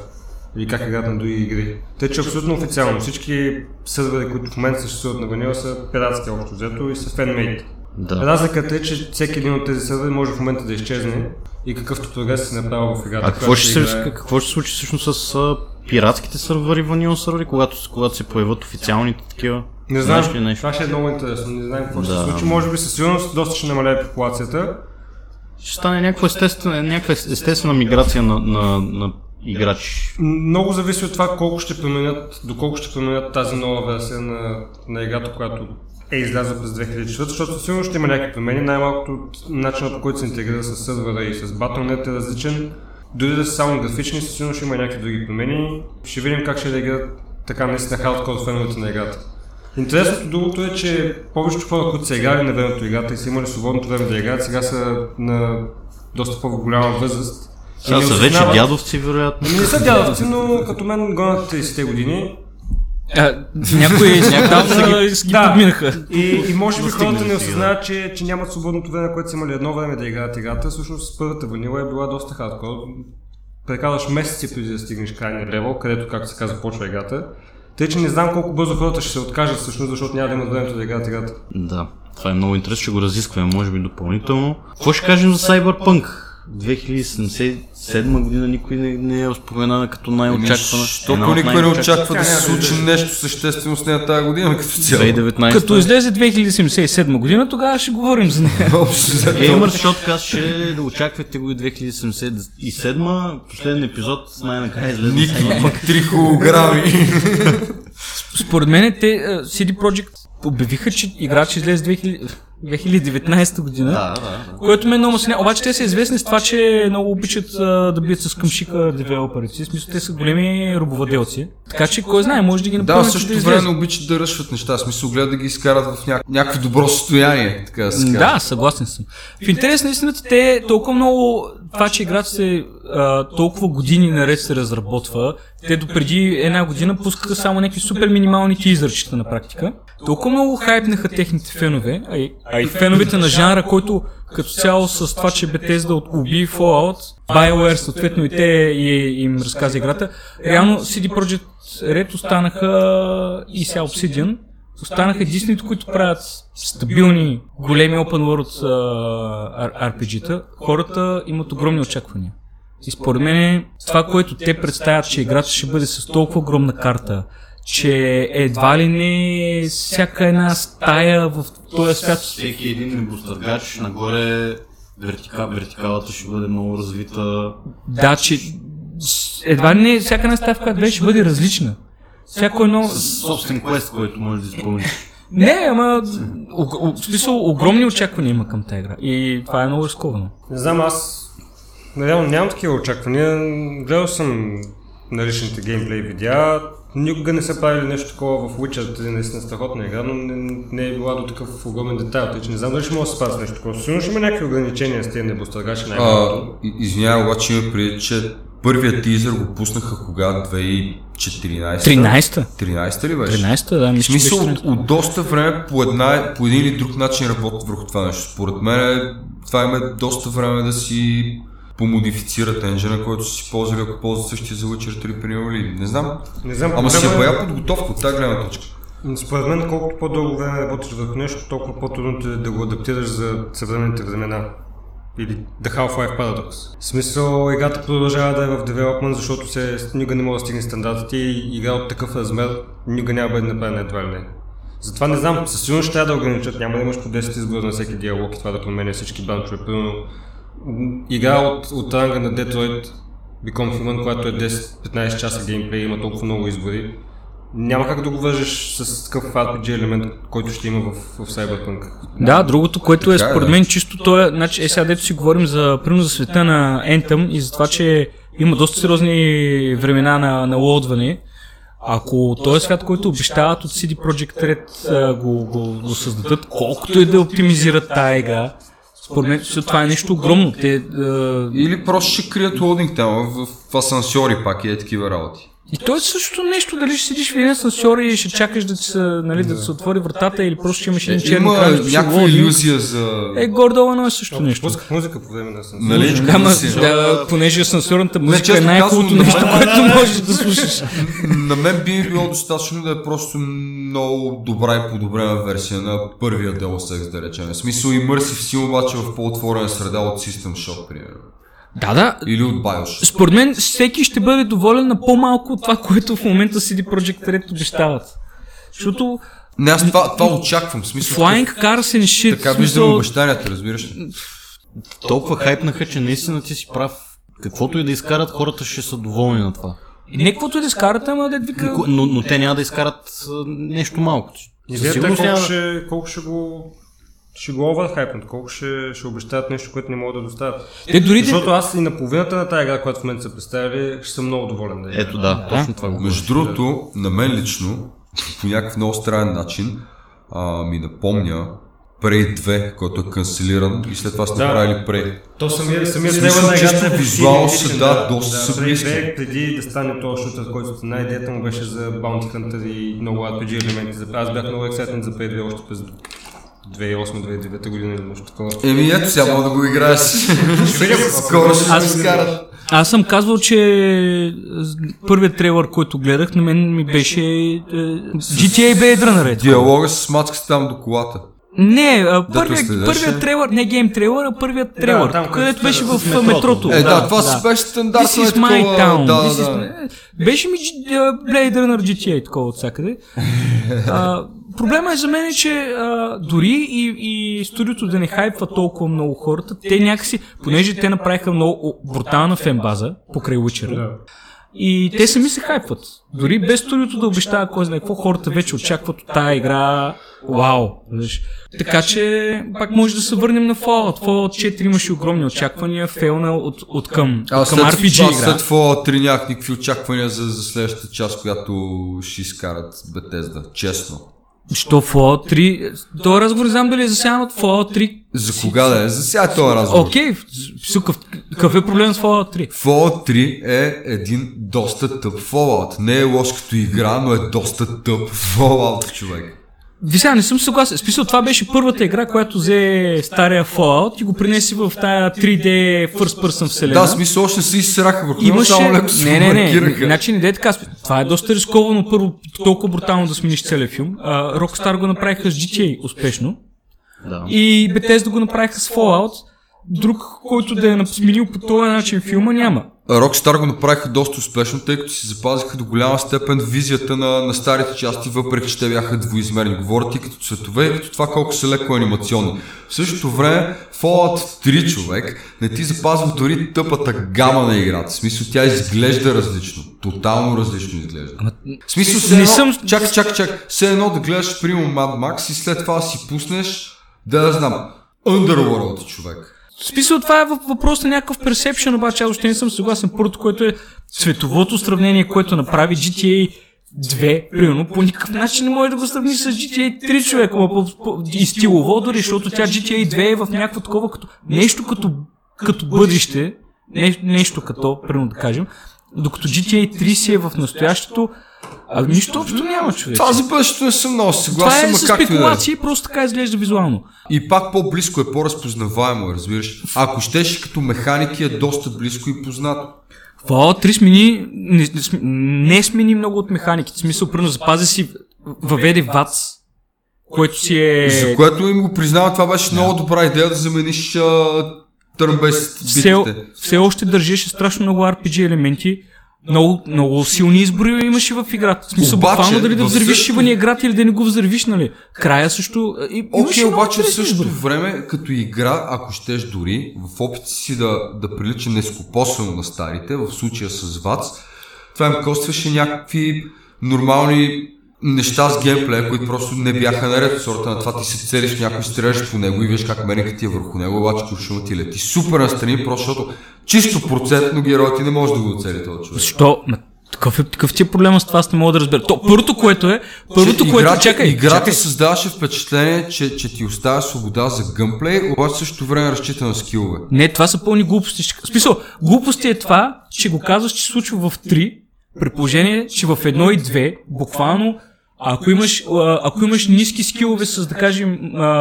или как играят на други игри. Те, че абсолютно официално. Всички сървъри, които в момента съществуват на Vanilla са пиратски общо взето и са фенмейт. Да. Разликата е, че всеки един от тези сървъри може в момента да изчезне и какъвто прогрес се направил в играта. А какво ще, се какво ще случи всъщност с пиратските сървъри, ванила сървъри, когато, когато се появят официалните такива? Не знам, Знаеш ли нещо? това ще е много интересно. Не знам какво ще Да. се случи. Може би със сигурност доста ще намалее популацията. Ще стане някаква естествена, някаква естествена миграция на, на, на играчи. Много зависи от това колко ще променят, доколко ще променят тази нова версия на, на играта, която е излязла през 2004, защото със сигурност ще има някакви промени. Най-малкото от начина по който се интегрира с сървъра и с Battle.net е различен. Дори да са само графични, със сигурност ще има някакви други промени. Ще видим как ще реагират така наистина хардкор феновете на играта. Интересното другото е, че повечето хора, които са играли на времето играта и са имали свободното време да играят, сега са на доста по-голяма възраст. Сега са вече дядовци, вероятно. Ами не са дядовци, но като мен гонят 30-те години. А, някои отдавна ги Да. подминаха. И, и може би хората не осъзнават, че, че нямат свободното време, което са имали едно време да играят играта. Всъщност първата ванила е била доста хардкор. Прекарваш месеци преди да стигнеш крайния левел, където, както се казва, почва играта. Тъй, че не знам колко бързо хората ще се откажат всъщност, защото няма да имат времето да играят играта. Да, това е много интересно, ще го разискваме, може би допълнително. Какво ще кажем за Cyberpunk? 2077 година никой не, не я спомена като най-очаквана. Една от никой не очаква да се случи нещо съществено с нея тази година като цяло. 2019. Като излезе 2077 година, тогава ще говорим за нея. Общо взето. Gamer Shotcast ще да очаквате го и 2077. Последен епизод най-накрая излезе. Ники, пък три холограми. Според мен те, CD Projekt обявиха, че играч ще излезе 2000 2019 година. Да, да, да. Което ме много сня. Обаче те са известни с това, че много обичат а, да бият с къмшика девелоперите. В смисъл, те са големи робоваделци. Така че, кой знае, може да ги Да, направят в същото да време излезе. не обичат да ръшват неща. В смисъл, гледат да ги изкарат в ня... някакво добро състояние, така да се. Да, съгласен съм. В интерес на истината, те толкова много това, че играта се а, толкова години наред се разработва, те до преди една година пускаха само някакви супер минимални тизърчета на практика. Толкова много хайпнаха техните фенове, а и, а и феновете на жанра, който като цяло с това, че Bethesda от уби Fallout, BioWare съответно и те и, им разказа играта, реално CD Projekt Red останаха и сега Obsidian, останаха единствените, които правят стабилни, големи open world а, RPG-та, хората имат огромни очаквания. И според мен това, което те представят, че играта ще бъде с толкова огромна карта, че едва ли не всяка една стая в този свят Всеки един небостъргач нагоре вертика, вертикалата ще бъде много развита. Да, че едва ли не всяка една стая, в която беше, ще бъде различна. Всяко едно... Собствен квест, който можеш да изпълниш. Не, ама... В смисъл, огромни очаквания има към тази игра. И това е много рисковано. Не знам, аз реално нямам такива очаквания. Гледал съм наличните геймплей видеа. Никога не са правили нещо такова в Witcher, тази наистина страхотна игра, но не, не е била до такъв огромен детайл, тъй че не знам дали ще може да се прави с нещо такова. Сигурно ще има някакви ограничения с тези небостъргачи най-малко. извинявай, обаче има преди, че първият тизър го пуснаха кога? 2014? 13-та. 13 ли беше? 13-та, да, В мисля, че смисъл, от, от доста време по, една, по един или друг начин работят върху това нещо. Според мен е- това има доста време да си помодифицират енджина, който си ползвали, ако ползват същия за Witcher 3, примерно, или не знам. Не знам, Ама си е бая подготовка от тази гледна точка. Според мен, колкото по-дълго време работиш върху нещо, толкова по-трудно ти е да го адаптираш за съвременните времена. Или The Half-Life Paradox. В смисъл, играта продължава да е в девелопмент, защото се, никога не може да стигне стандартите и игра от такъв размер никога няма да бъде направена едва ли не. Затова не знам, със сигурност ще трябва да ограничат, няма да имаш по 10 избора на всеки диалог и това да променя всички банчове. Примерно, игра от, от ранга на Detroit Become Human, която е 10-15 часа геймплей, има толкова много избори. Няма как да го вържеш с такъв RPG елемент, който ще има в, в Cyberpunk. Да, другото, което е е, според мен чисто то е, значи, е сега дето си говорим за, примерно за света на Anthem и за това, че има доста сериозни времена на, на лодване. Ако този свят, който обещават от CD Projekt Red го, го, го създадат, колкото и да оптимизират тая игра, според мен това е нещо огромно. Те, а, Или просто ще крият лодинг там в, в асансьори пак и е такива работи. И то е същото нещо, дали ще седиш в един асансьор и ще чакаш да ти се, нали, да ти се отвори вратата или просто ще имаш един черен Има ще някаква иллюзия за... Е, гордо едно е също нещо. Пусках музика по време на сън. Нали? Да, ма, Мисля. да, понеже асансьорната музика е честно най-хубавото казвам, нещо, което можеш да слушаш. На мен би било достатъчно да е просто много добра и подобрена версия на първия Deus Ex, да речем. В смисъл и Immersive си обаче в по-отворена среда от System Shock, примерно. Да, да. Или от BioShock. Според мен всеки ще бъде доволен на по-малко от това, което в момента CD Projekt Red обещават. Защото Не, аз това, това очаквам. Смисъл, Flying Cars and shit. така в виждам смисъл, обещанията, разбираш ли? Толкова хайпнаха, че наистина ти си прав. Каквото и да изкарат, хората ще са доволни на това. Не каквото и да скарате, ама да вика... Но, но те няма да изкарат нещо малко. Е сигурност колко ще, колко ще го ще го оверхайпнат, колко ще, ще обещаят нещо, което не могат да доставят. Те дори да... Защото аз и на половината на тази игра, която в момента са представили, ще съм много доволен да я Ето да, точно това го Между другото, на мен лично, по някакъв много странен начин, а, ми напомня Prey 2, който е канцелиран и след това сте Да. правили Prey. То самия, самия Смисъл, на играта е почти са, идентичен, да, доста са Prey близки. 2, преди да стане този шутър, който стана идеята му беше за Bounty Hunter и много RPG елементи. За- Аз бях много ексайтен за Prey 2 още през 2008-2009 година или нещо такова. Еми ето сега мога да го играеш. Скоро ще Аз- го изкарат. Аз съм казвал, че е, първият трейлър, който гледах, на мен ми беше е, GTA Blade Runner. е. Диалога с мацката там до колата. Не, първият, следеше. първият трейлър, не гейм трейлър, а първият трейлър, да, където където беше в, метрото. метрото. Е, да, това си беше This стандартно. is е my такова, town. Да, This is да. Беше ми Blade Runner GTA такова от всякъде. А, проблема е за мен, е, че а, дори и, и студиото да не хайпва толкова много хората, те някакси, понеже те направиха много брутална фенбаза покрай Witcher, Да. и те сами се хайпват. Дори без студиото да обещава кой знае какво, хората вече очакват от тази игра. Вау! Така че пак може да се върнем на Fallout. Fallout 4 имаше огромни очаквания, фейлна от, от към, А към след, RPG а игра. след Fallout 3 нямах никакви очаквания за, за следващата част, която ще изкарат Bethesda. Честно. Що Fallout 3? Този разговор не знам дали е засяган от Fallout 3. За кога да е? За сега е този разговор. Окей, сука, Какъв е проблем с Fallout 3? Fallout 3 е един доста тъп Fallout. Не е лош като игра, но е доста тъп Fallout, човек. Вися, не съм съгласен. Смисъл, това беше първата игра, която взе стария Fallout и го принеси в тая 3D first person вселена. Да, смисъл още се изсраха върху Имаше... само леко се Не, не, не. маркираха. Значи не така. Това е доста рисковано първо толкова брутално да смениш целия филм. А, Rockstar го направиха с GTA успешно. Да. И Bethesda го направиха с Fallout. Друг, който да е сменил по този начин филма, няма. Rockstar го направиха доста успешно, тъй като си запазиха до голяма степен визията на, на старите части, въпреки че те бяха двоизмерни. Говорят и като цветове, и като това колко са леко анимационни. В същото време, Fallout 3 човек не ти запазва дори тъпата гама на играта. В смисъл, тя изглежда различно. Тотално различно изглежда. В смисъл, Не едно, съм- чакай, чакай, чакай. Все едно да гледаш, примерно, Mad Max и след това си пуснеш, да я знам, Underworld, човек. Смисъл, това е въп- въпрос на някакъв персепшен, обаче аз още не съм съгласен. Първото, което е цветовото сравнение, което направи GTA 2, примерно, по никакъв начин не може да го сравни с GTA 3 човек, ама по, по, и стилово дори, защото тя GTA 2 е в някакво такова, като, нещо като, като бъдеще, не, нещо като, примерно да кажем, докато GTA 3 си е в настоящето, а нищо общо няма човек. Това за бъдещето не съм много Това съгласен, е ма с да е. спекулации, просто така изглежда визуално. И пак по-близко е, по-разпознаваемо, разбираш. Ако щеш като механики е доста близко и познато. Fallout 3 смени, не, не, см- не смени много от механиките. В смисъл, примерно, запази си, въведе ВАЦ, който си е... За което им го признавам, това беше много добра идея да замениш turn-based все, все още държеше страшно много RPG елементи. Много, много силни избори имаше в играта. В смисъл, Обаче, буквално дали да взривиш същото- шибания град или да не го взривиш, нали? Края също... И, Окей, много обаче в същото избори. време, като игра, ако щеш дори, в опит си да, да прилича нескопосано на старите, в случая с ВАЦ, това им костваше някакви нормални неща с геймплея, които просто не бяха наред сорта на това ти се целиш някой, стреляш по него и виж как менека ти е върху него, обаче куршума ти лети супер настрани, просто защото чисто процентно герой ти не може да го оцели този човек. Защо? Такъв, е, такъв ти е проблема с това, аз не мога да разбера. То, първото, което е, първото, Че което... играта, чакай, играта чакай. създаваше впечатление, че, че ти оставя свобода за гъмплей, обаче в същото време разчита на скилове. Не, това са пълни глупости. Смисъл, глупости е това, че го казваш, че се случва в 3, при положение, че в 1 и 2, буквално, ако имаш, ако имаш ниски скилове с, да кажем,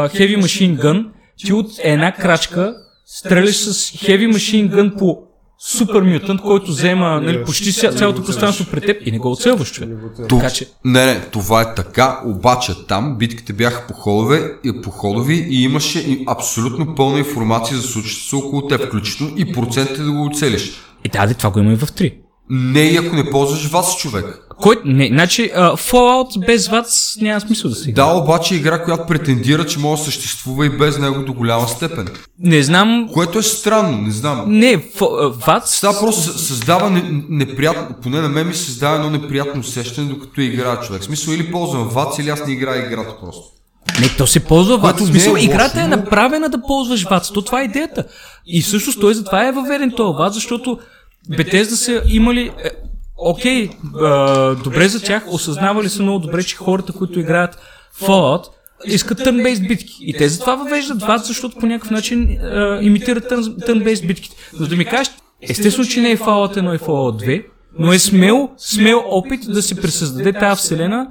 Heavy Machine Gun, ти от една крачка стреляш с Heavy Machine Gun по Супер Мютант, който взема нали, почти ця- цялото пространство пред теб и не го оцелваш, човек. Така че, Не, не, това е така, обаче там битките бяха по ходове и по ходови и имаше и абсолютно пълна информация за случващото около теб, включително и процентите да го оцелиш. и да, де, това го има и в 3. Не и ако не ползваш вас човек. Кой, не, значи, а, Fallout без ВАЦ няма смисъл да се игра. Да, обаче игра, която претендира, че може да съществува и без него до голяма степен. Не знам, Което е странно, не знам. не, ВАЦ... Това просто съ- създава не, неприятно, поне на мен ми създава едно неприятно усещане, докато играе човек. В смисъл или ползвам ВАЦ, или аз не играя играта просто. Не, то се ползва ВАЦ. В смисъл, е играта е направена да ползваш ВАЦ. То това е идеята. И всъщност той затова е въведен този ВАЦ, защото Bethesda са имали... Е, окей, а, добре за тях, осъзнавали са много добре, че хората, които играят Fallout, искат turn-based битки. И те затова въвеждат ВАЦ, защото по някакъв начин а, имитират turn- turn-based битките. Но да ми кажеш, естествено, че не е Fallout 1 и Fallout 2, но е смел, смел опит да се пресъздаде тази вселена,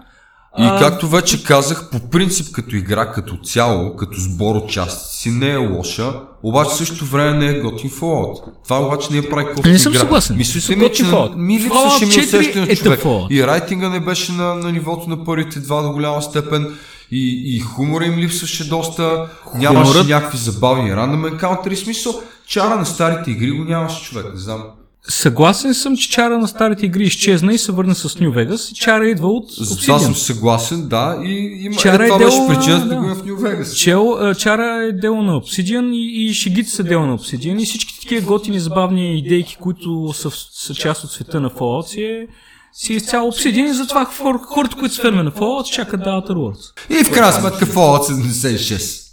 И както вече казах, по принцип като игра, като цяло, като сбор от частици, не е лоша, обаче в същото време не е готин Fallout. Това обаче не е прави кофти Не съм игра. съгласен. Мислите ми, че Fallout. ми липсваше ми 4 усещане е човек. Fallout. И райтинга не беше на, на нивото на първите два до голяма степен. И, и хумора им липсваше доста. Нямаше някакви забавни рандом енкаунтери. Смисъл, чара на старите игри го нямаше човек, не знам. Съгласен съм, че чара на старите игри изчезна и се върна с Нью Вегас. Чара идва от това съм Obsidian. съгласен, да. И има, Чара е, е това беше дело, причината да в Нью Вегас. Чел, чара е дело на Obsidian и, и шегите са дело на Obsidian и всички такива готини, забавни идейки, които са, са част от света на Fallout си е, си е изцяло Obsidian и затова хор, хората, които са ферме на Fallout, чакат да Outer Worlds. И в крайна сметка Fallout 76.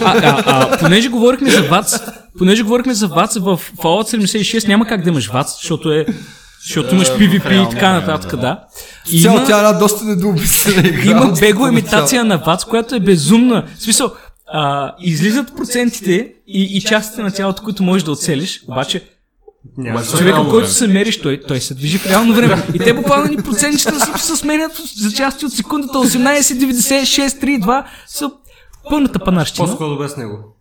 А, а, а, понеже говорихме за ВАЦ, понеже говорихме за ВАЦ в Fallout 76 няма как да имаш ВАЦ, защото е защото имаш PvP и така нататък, да. И Цяло има- тя е една доста недообмислена игра. Има бего имитация на ВАЦ, която е безумна. В смисъл, а, излизат процентите и, и частите на тялото, които можеш да оцелиш, обаче Няма. Човека, който се мериш, той, той се движи в реално време. И те буквално ни процентите се, се сменят за части от секундата 18, 96, 3, 2 са пълната панарщина. По-скоро без него.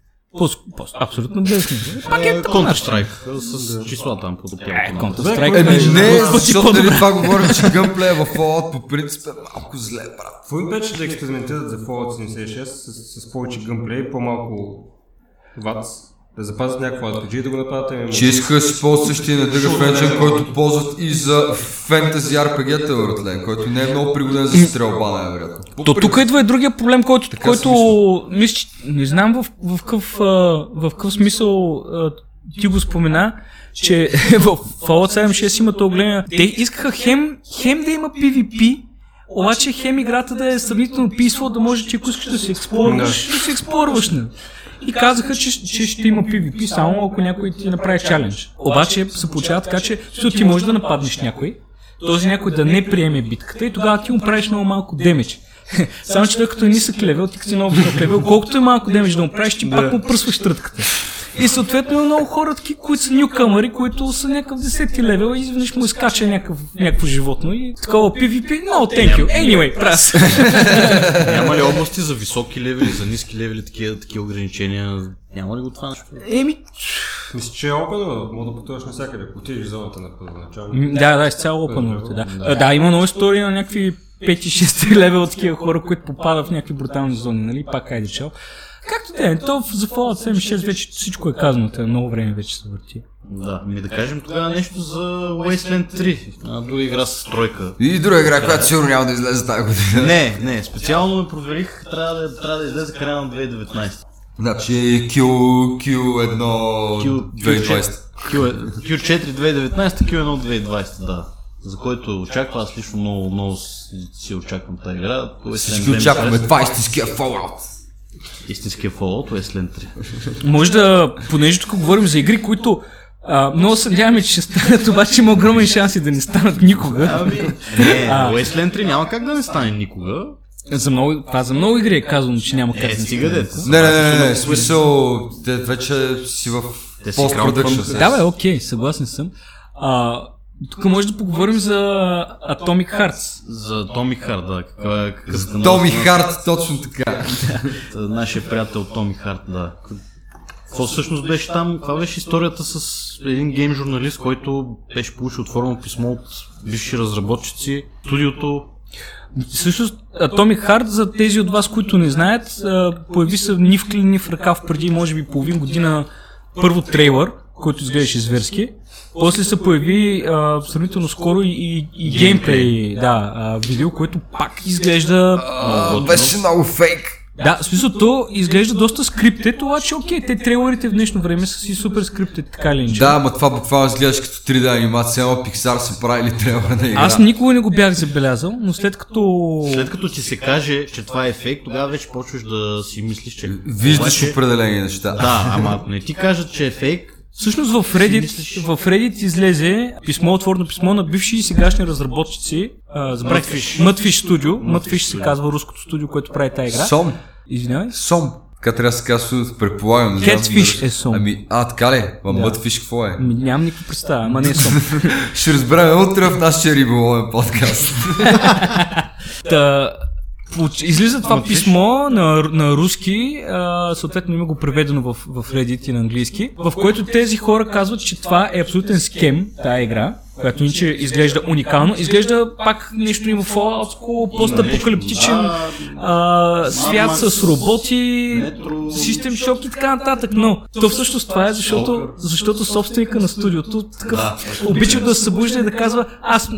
Абсолютно безсмислено. Пак е. Counter-Strike с числа там под Е. Counter-Strike. Еми е не, защото нали по-добре. това говорим, че гъмплея в Fallout по принцип е малко зле, брат. Какво им пречи да експериментират за Fallout 76 с, с повече гъмплей, по-малко вац, да запазят някакво RPG и да го направят ами, Че иска си ползва същия недъгъв енджин, който ползват и за фентази RPG-та, братле, който не е много пригоден за стрелба, най-вероятно. То тук идва и другия проблем, който, Така който мисля, че не знам в, в, какъв, а, в какъв смисъл ти го спомена, че в Fallout 76 има то големия... Те искаха хем, хем да има PvP, обаче хем играта да е сравнително peaceful, да може, че ако искаш да се експлорваш, да се експлорваш. Не. И казаха, че, че ще има PvP само ако някой ти направи чалендж. Обаче се получава така, че ти можеш да нападнеш някой, този някой да не приеме битката и тогава ти му правиш много малко демидж. Само, че той като е нисък левел, ти като си много висок левел, колкото е малко демидж да му правиш, ти пак му пръсваш трътката. И съответно има много хора, таки, които са нюкамъри, които са някакъв десети левел и изведнъж му изкача някакъв, някакво животно и такова PvP, no thank you, anyway, прас. Няма ли области за високи левели, за ниски левели, такива, такива ограничения? Няма ли го това нещо? Еми, Мисля, че е опен, мога да пътуваш навсякъде, ако отидеш в зоната на първоначално. Да, да, изцяло open world, да. А, Да, има много истории на някакви 5-6 левел такива хора, които попадат в някакви брутални зони, нали? Пак айде чел. Както да е, то за Fallout 76 вече всичко е казано, те много време вече се върти. Да, ми да кажем тогава нещо за Wasteland 3. Една друга игра с тройка. И друга игра, която сигурно няма да излезе тази година. Не, не, специално ме проверих, трябва да, трябва да излезе края на 2019. Значи Q, Q1 2020. Q, Q4 2019, Q1 2020, да. За който очаква, аз лично много, много си, очаквам тази игра. Всички Wasteland 2 очакваме ми харесва. 20-тиския Fallout. Истинския Fallout, Wasteland 3. Може да, понеже тук говорим за игри, които а, много се надяваме, че ще станат, обаче има огромен шанси да не станат никога. Ами, не, А. Wasteland 3 няма как да не стане никога. За много, това за много игри е казано, че няма как Е, да стига де. Не, не, не, не, не, смисъл, те вече си в пост-продъкшн. Да, бе, окей, съгласен съм. А, тук може да поговорим за Atomic Hearts. За Томи Харт, да. Каква е, какъв е Томи на- Харт, точно така. на- Нашия приятел Томи Харт, да. Какво всъщност беше там? Това беше историята с един гейм журналист, който беше получил отворено писмо от бивши разработчици. Студиото Всъщност, Atomic Heart, за тези от вас, които не знаят, появи се ни в клин, ни в ръкав преди, може би, половин година първо трейлър, който изглеждаше зверски. После се появи а, сравнително скоро и, и, и геймплей, да, а, видео, което пак изглежда... А, Беше много фейк. Да, в смисъл, то изглежда доста скриптет, обаче окей, те трейлерите в днешно време са си супер скриптет, така ли. Да, ама това буквално изглеждаш като 3D анимация, ама Pixar са правили трейлера на игра. Аз никога не го бях забелязал, но след като... След като ти се каже, че това е фейк, тогава вече почваш да си мислиш, че... Виждаш Обаче- определени неща. Да, ама ако не ти кажат, че е фейк, Всъщност в Reddit, в Reddit излезе писмо, отворено писмо на бивши и сегашни разработчици. Mudfish. Mudfish Studio. Mudfish се казва руското студио, което прави тази игра. Сом. Извинявай. Сом. Така трябва да се казва, предполагам. не Catfish е сом. Ами, а, така ли? Ма Да. Mudfish какво е? Ми, нямам никаква представа, ама не съм. Ще разберем утре в нашия риболовен подкаст. Та, излиза това писмо на, на руски, а, съответно има го преведено в, в Reddit и на английски, в което тези хора казват, че това е абсолютен скем, тая игра, която иначе изглежда уникално. Изглежда пак нещо има Fallout, постапокалиптичен а, свят с роботи, систем шок и така нататък, но то всъщност това е защото, защото собственика на студиото такъв обича да се събужда и да казва аз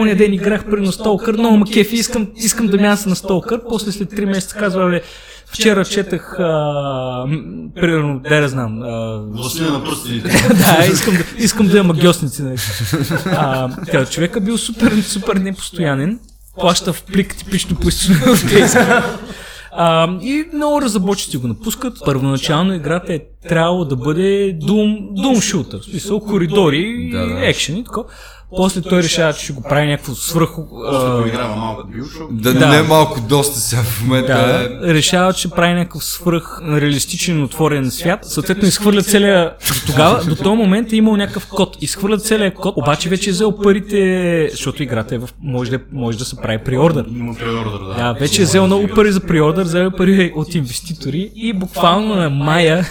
оня ден играх при на Столкър, много ма кефи, искам, искам да мяса на Столкър, после след 3 месеца казва, бе, вчера четах, а, примерно, да я знам, Властелина на пръстените. да, искам да, искам да имам магиосници. Нали. А, човека бил супер, супер непостоянен. Плаща в плик типично по европейски. А, и много разработчици го напускат. Първоначално играта е трябвало да бъде Doom, Doom Shooter. В смисъл коридори Да, и екшен и така. После той решава, че ще го прави някакво свръх... а, Поиграва малко. Да, Да. не малко доста сега в момента. Да, е. решава, че прави някакъв свръх реалистичен отворен свят. Съответно изхвърля целия... До тогава, до този момент е имал някакъв код. Изхвърля целият код, обаче вече е взел парите, защото играта е в... Може да, може да се прави приордър. Има преордър, да. Да, вече е взел много пари за приордър, взел пари от инвеститори и буквално на Мая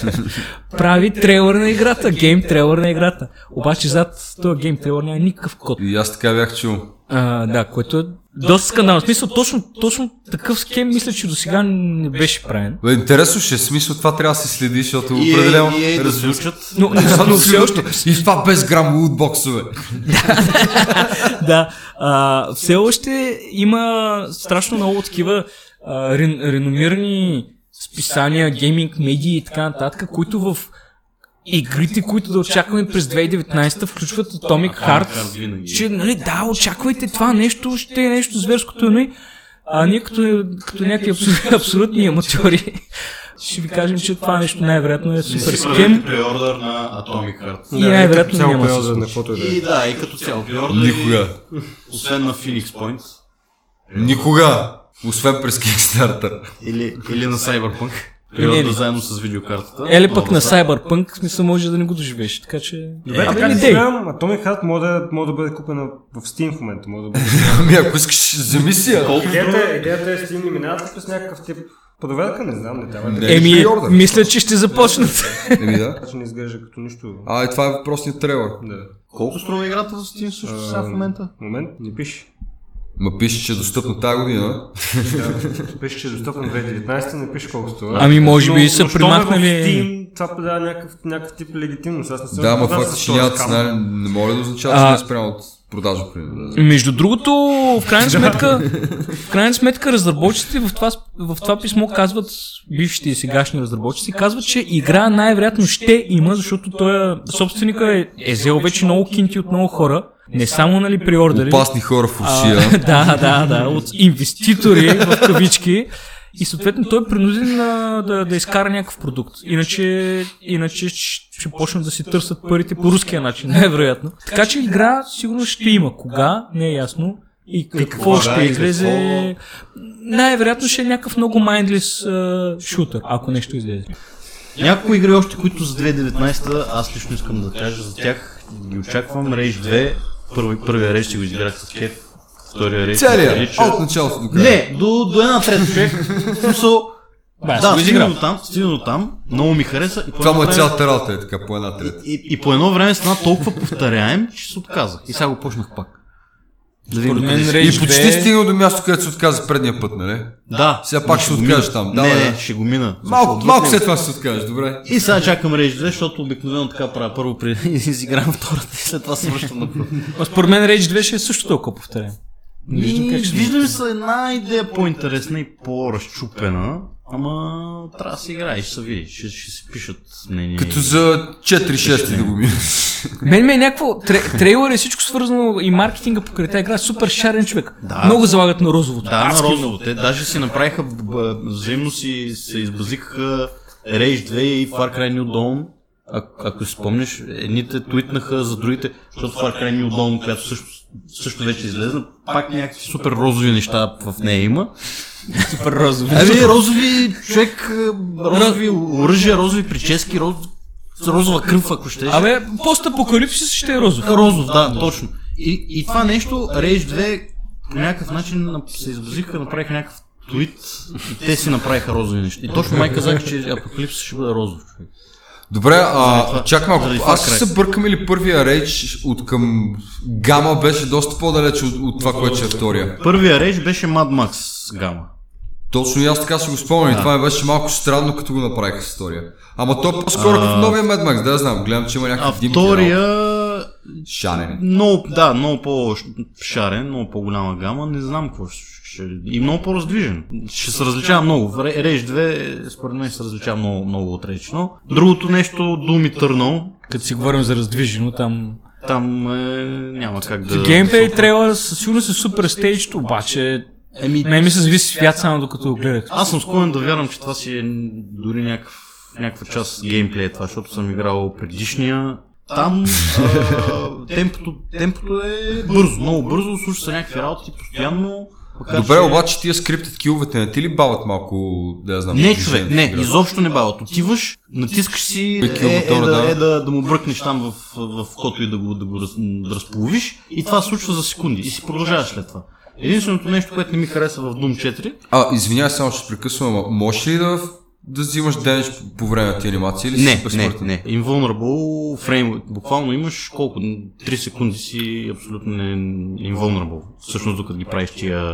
прави трейлър на играта, гейм трейлър на играта. Обаче зад този гейм трейлър няма никакъв код. И аз така бях чул. А, да, което е доста скандално. В смисъл, точно, точно такъв схем мисля, че до сега не беше правен. Бе, интересно ще е смисъл, това трябва да се следи, защото И, определено... и, и да Раз- се учат. Но, но, но все още, И това без грам лутбоксове. да, а, все още има страшно много такива а, рен, реномирани списания, гейминг, медии и така нататък, които в игрите, които да очакваме през 2019 включват Atomic Heart, че нали, да, очаквайте това нещо, ще е нещо зверското, нали? А ние като, като някакви абсолютни, абсолютни аматьори ще ви кажем, че това нещо най-вероятно е супер правете преордър на Atomic Heart. и най-вероятно няма да се случи. каквото и да е. И да, и като цяло преордър. Никога. Освен на Phoenix Point. Никога. Освен през Kickstarter. Или, или на Cyberpunk. Преордър заедно с видеокартата. Или пък на. Cyberpunk, в смисъл може да не го доживееш, така че... Добре, Абе, така не дей. Atomic Heart може да, може да бъде купена в Steam в момента. Може да бъде. Ами ако искаш, вземи си я. идеята, идеята е Steam и минават през някакъв тип проверка, не знам, не трябва да. Еми, мисля, че ще започнат. Еми да. Така че не изглежда като нищо. А, и това е въпросният трейлър. Да. Колко струва играта в Steam също сега в момента? Момент, не пише. Ма пише, че е достъпно тази година. Да, пише, че е достъпен 2019, не пише колко струва. Ами, може би Но- са но е Steam, това подава някакъв, някакъв тип легитимност. Аз не съм Да, ма факт, с че нямат цена, не може да означава, че не е спрямо от продажа, примерно. Между другото, в крайна сметка, в крайна сметка разработчиците в това, в това писмо казват, бившите и сегашни разработчици, казват, че игра най-вероятно ще има, защото той собственика е, е взел вече много кинти от много хора, не само нали приордери. Опасни хора в А, Русия. да, да, да, от инвеститори в кавички. И съответно той е принуден а, да, да изкара някакъв продукт. Иначе, иначе ще, почнат да си търсят парите по руския начин, най-вероятно. Така че игра сигурно ще има. Кога, не е ясно. И какво кога, ще излезе. Най-вероятно ще е някакъв много а, шутър, ако нещо излезе. Някои игри още, които за 2019 аз лично искам да кажа за тях. Ги очаквам. Rage 2. Първи, първия Rage си го изиграх с кеф. Втория ми Целия. прилича. От началото до края. Не, до, до една трета човек. В смисъл, да, стигна до там, стигна до там, много ми хареса. И Това му е цялата работа, е така, по една трета. И, и по едно време стана толкова повторяем, че се отказах. И сега го почнах пак. Да докъде мен И почти 2 стигнал до място, където се отказа предния път, нали? Да. Сега пак ще го откажеш там. Не, Давай, не, да. ще го мина. Малко, малко след това ще се откажеш, добре. И сега чакам Rage 2, защото обикновено така правя. Първо при... изигравам втората и след това се връщам на първо. Според мен Rage 2 ще е също толкова повторен. Не виждам как ще вижда ми се една идея по-интересна и по-разчупена, ама трябва да се играе, ще се види, ще, ще се пишат мнения. Като за 4-6 да го минеш. Мен ме е някакво... Тре, трейлър е всичко свързано и маркетинга покрай тази игра. е Супер шарен човек. Да. Много залагат на розовото. Да, на Адски розово. Те даже си направиха, взаимно си се избазикаха Rage 2 и Far Cry New Dawn. А, ако си спомняш, едните твитнаха за другите, защото Far Cry New Dawn, която също, също вече излезна, пак някакви супер розови неща в нея има. Супер розови. Ами, розови човек, е, розови оръжия, розови прически, роз... с розова кръв, ако ще. Абе, постапокалипсис ще е розов. Розов, да, точно. И, и това нещо, Rage 2 по някакъв начин се избазиха, направиха някакъв твит и те си направиха розови неща. И точно май казах, че Апокалипсис ще бъде розов човек. Добре, а, това- чак малко. Аз се бъркам или първия рейдж от към Гама беше доста по-далеч от, от това, което е втория. Първия Rage беше Mad Max гама. Точно и аз така си го спомням. и Това ми беше малко странно, като го направиха с втория. Ама то е по-скоро като новия Mad Max, да я знам. Гледам, че има А някакви димки. втория Шанени. много, да, много по-шарен, много по-голяма гама, не знам какво ще, ще и много по-раздвижен. Ще се различава много. В Ре- Rage 2 според мен ще се различава много, много от Rage 1. Другото нещо, Doom Eternal, Като си говорим за раздвижено, там... там е, няма как да... Геймплей трейлър със сигурност е супер стейдж, обаче... Еми, Не ми се зависи свят само докато го гледах. аз съм склонен да вярвам, че това си е дори някакъв някаква част геймплея това, защото съм играл предишния. Там а, темпото, темпото е бързо, много бързо, слуша се някакви работи постоянно. Макар, Добре, че- обаче тия скриптед киловете не ти ли бават малко, да я знам? Не, човек, не, играта? изобщо не бават. Отиваш, натискаш си, Е, е, е, да, да. е да, да му бръкнеш там в, в кото и да го, да го раз, да разполовиш и това се случва за секунди и си продължаваш след това. Единственото нещо, което не ми хареса в Doom 4, А, извинявай, само ще прекъсвам, можеш ли да, да взимаш денеж по- време на ти анимации или си не, не, не. Invulnerable frame, буквално имаш колко? 3 секунди си абсолютно не, invulnerable. Всъщност, докато ги правиш тия,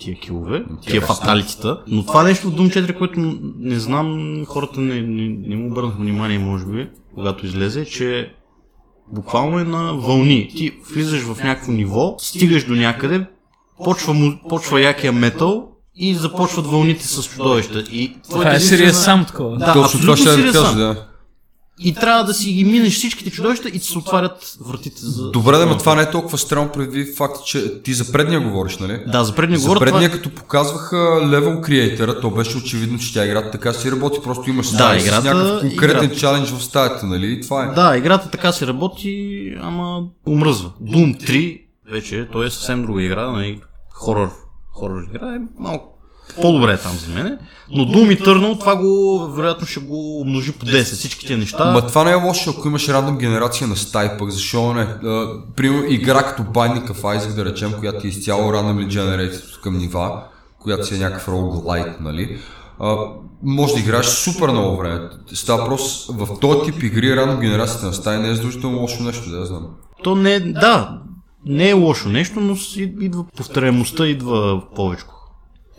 тия килове, тия фаталитита. Но това нещо в Doom 4, което не знам, хората не, не, не му обърнах внимание, може би, когато излезе, че буквално е на вълни. Ти влизаш в някакво ниво, стигаш до някъде, почва, почва якия метал и започват вълните с чудовища. И Това е единствена- серия сам такова. Да, Точно това ще да кажа, да. И трябва да си ги минеш всичките чудовища и ти се отварят вратите за... Добре, да, но това не е толкова странно преди факта, че ти за предния говориш, нали? Да, за предния За говоря предния, това... като показваха левел креатора, то беше очевидно, че тя играта така си работи, просто имаш стая с играта- някакъв конкретен играта. чалендж в стаята, нали? И това е. Да, играта така си работи, ама умръзва. Doom 3 вече, той е съвсем друга игра, нали? Хорор, хорор игра е малко по-добре е там за мене. Но Doom Eternal, това го, вероятно ще го умножи по 10, всички тия неща. Ма това не е лошо, ако имаш рандом генерация на стаи, пък защо не? Примерно игра като Binding of Isaac, да речем, която е изцяло randomly generated към нива, която си е някакъв roguelite, нали? А, може да играеш супер много време. Става въпрос в този тип игри рандом генерацията на стаи не е задължително лошо нещо, да я знам. То не да, не е лошо нещо, но с- идва повторяемостта, идва повече.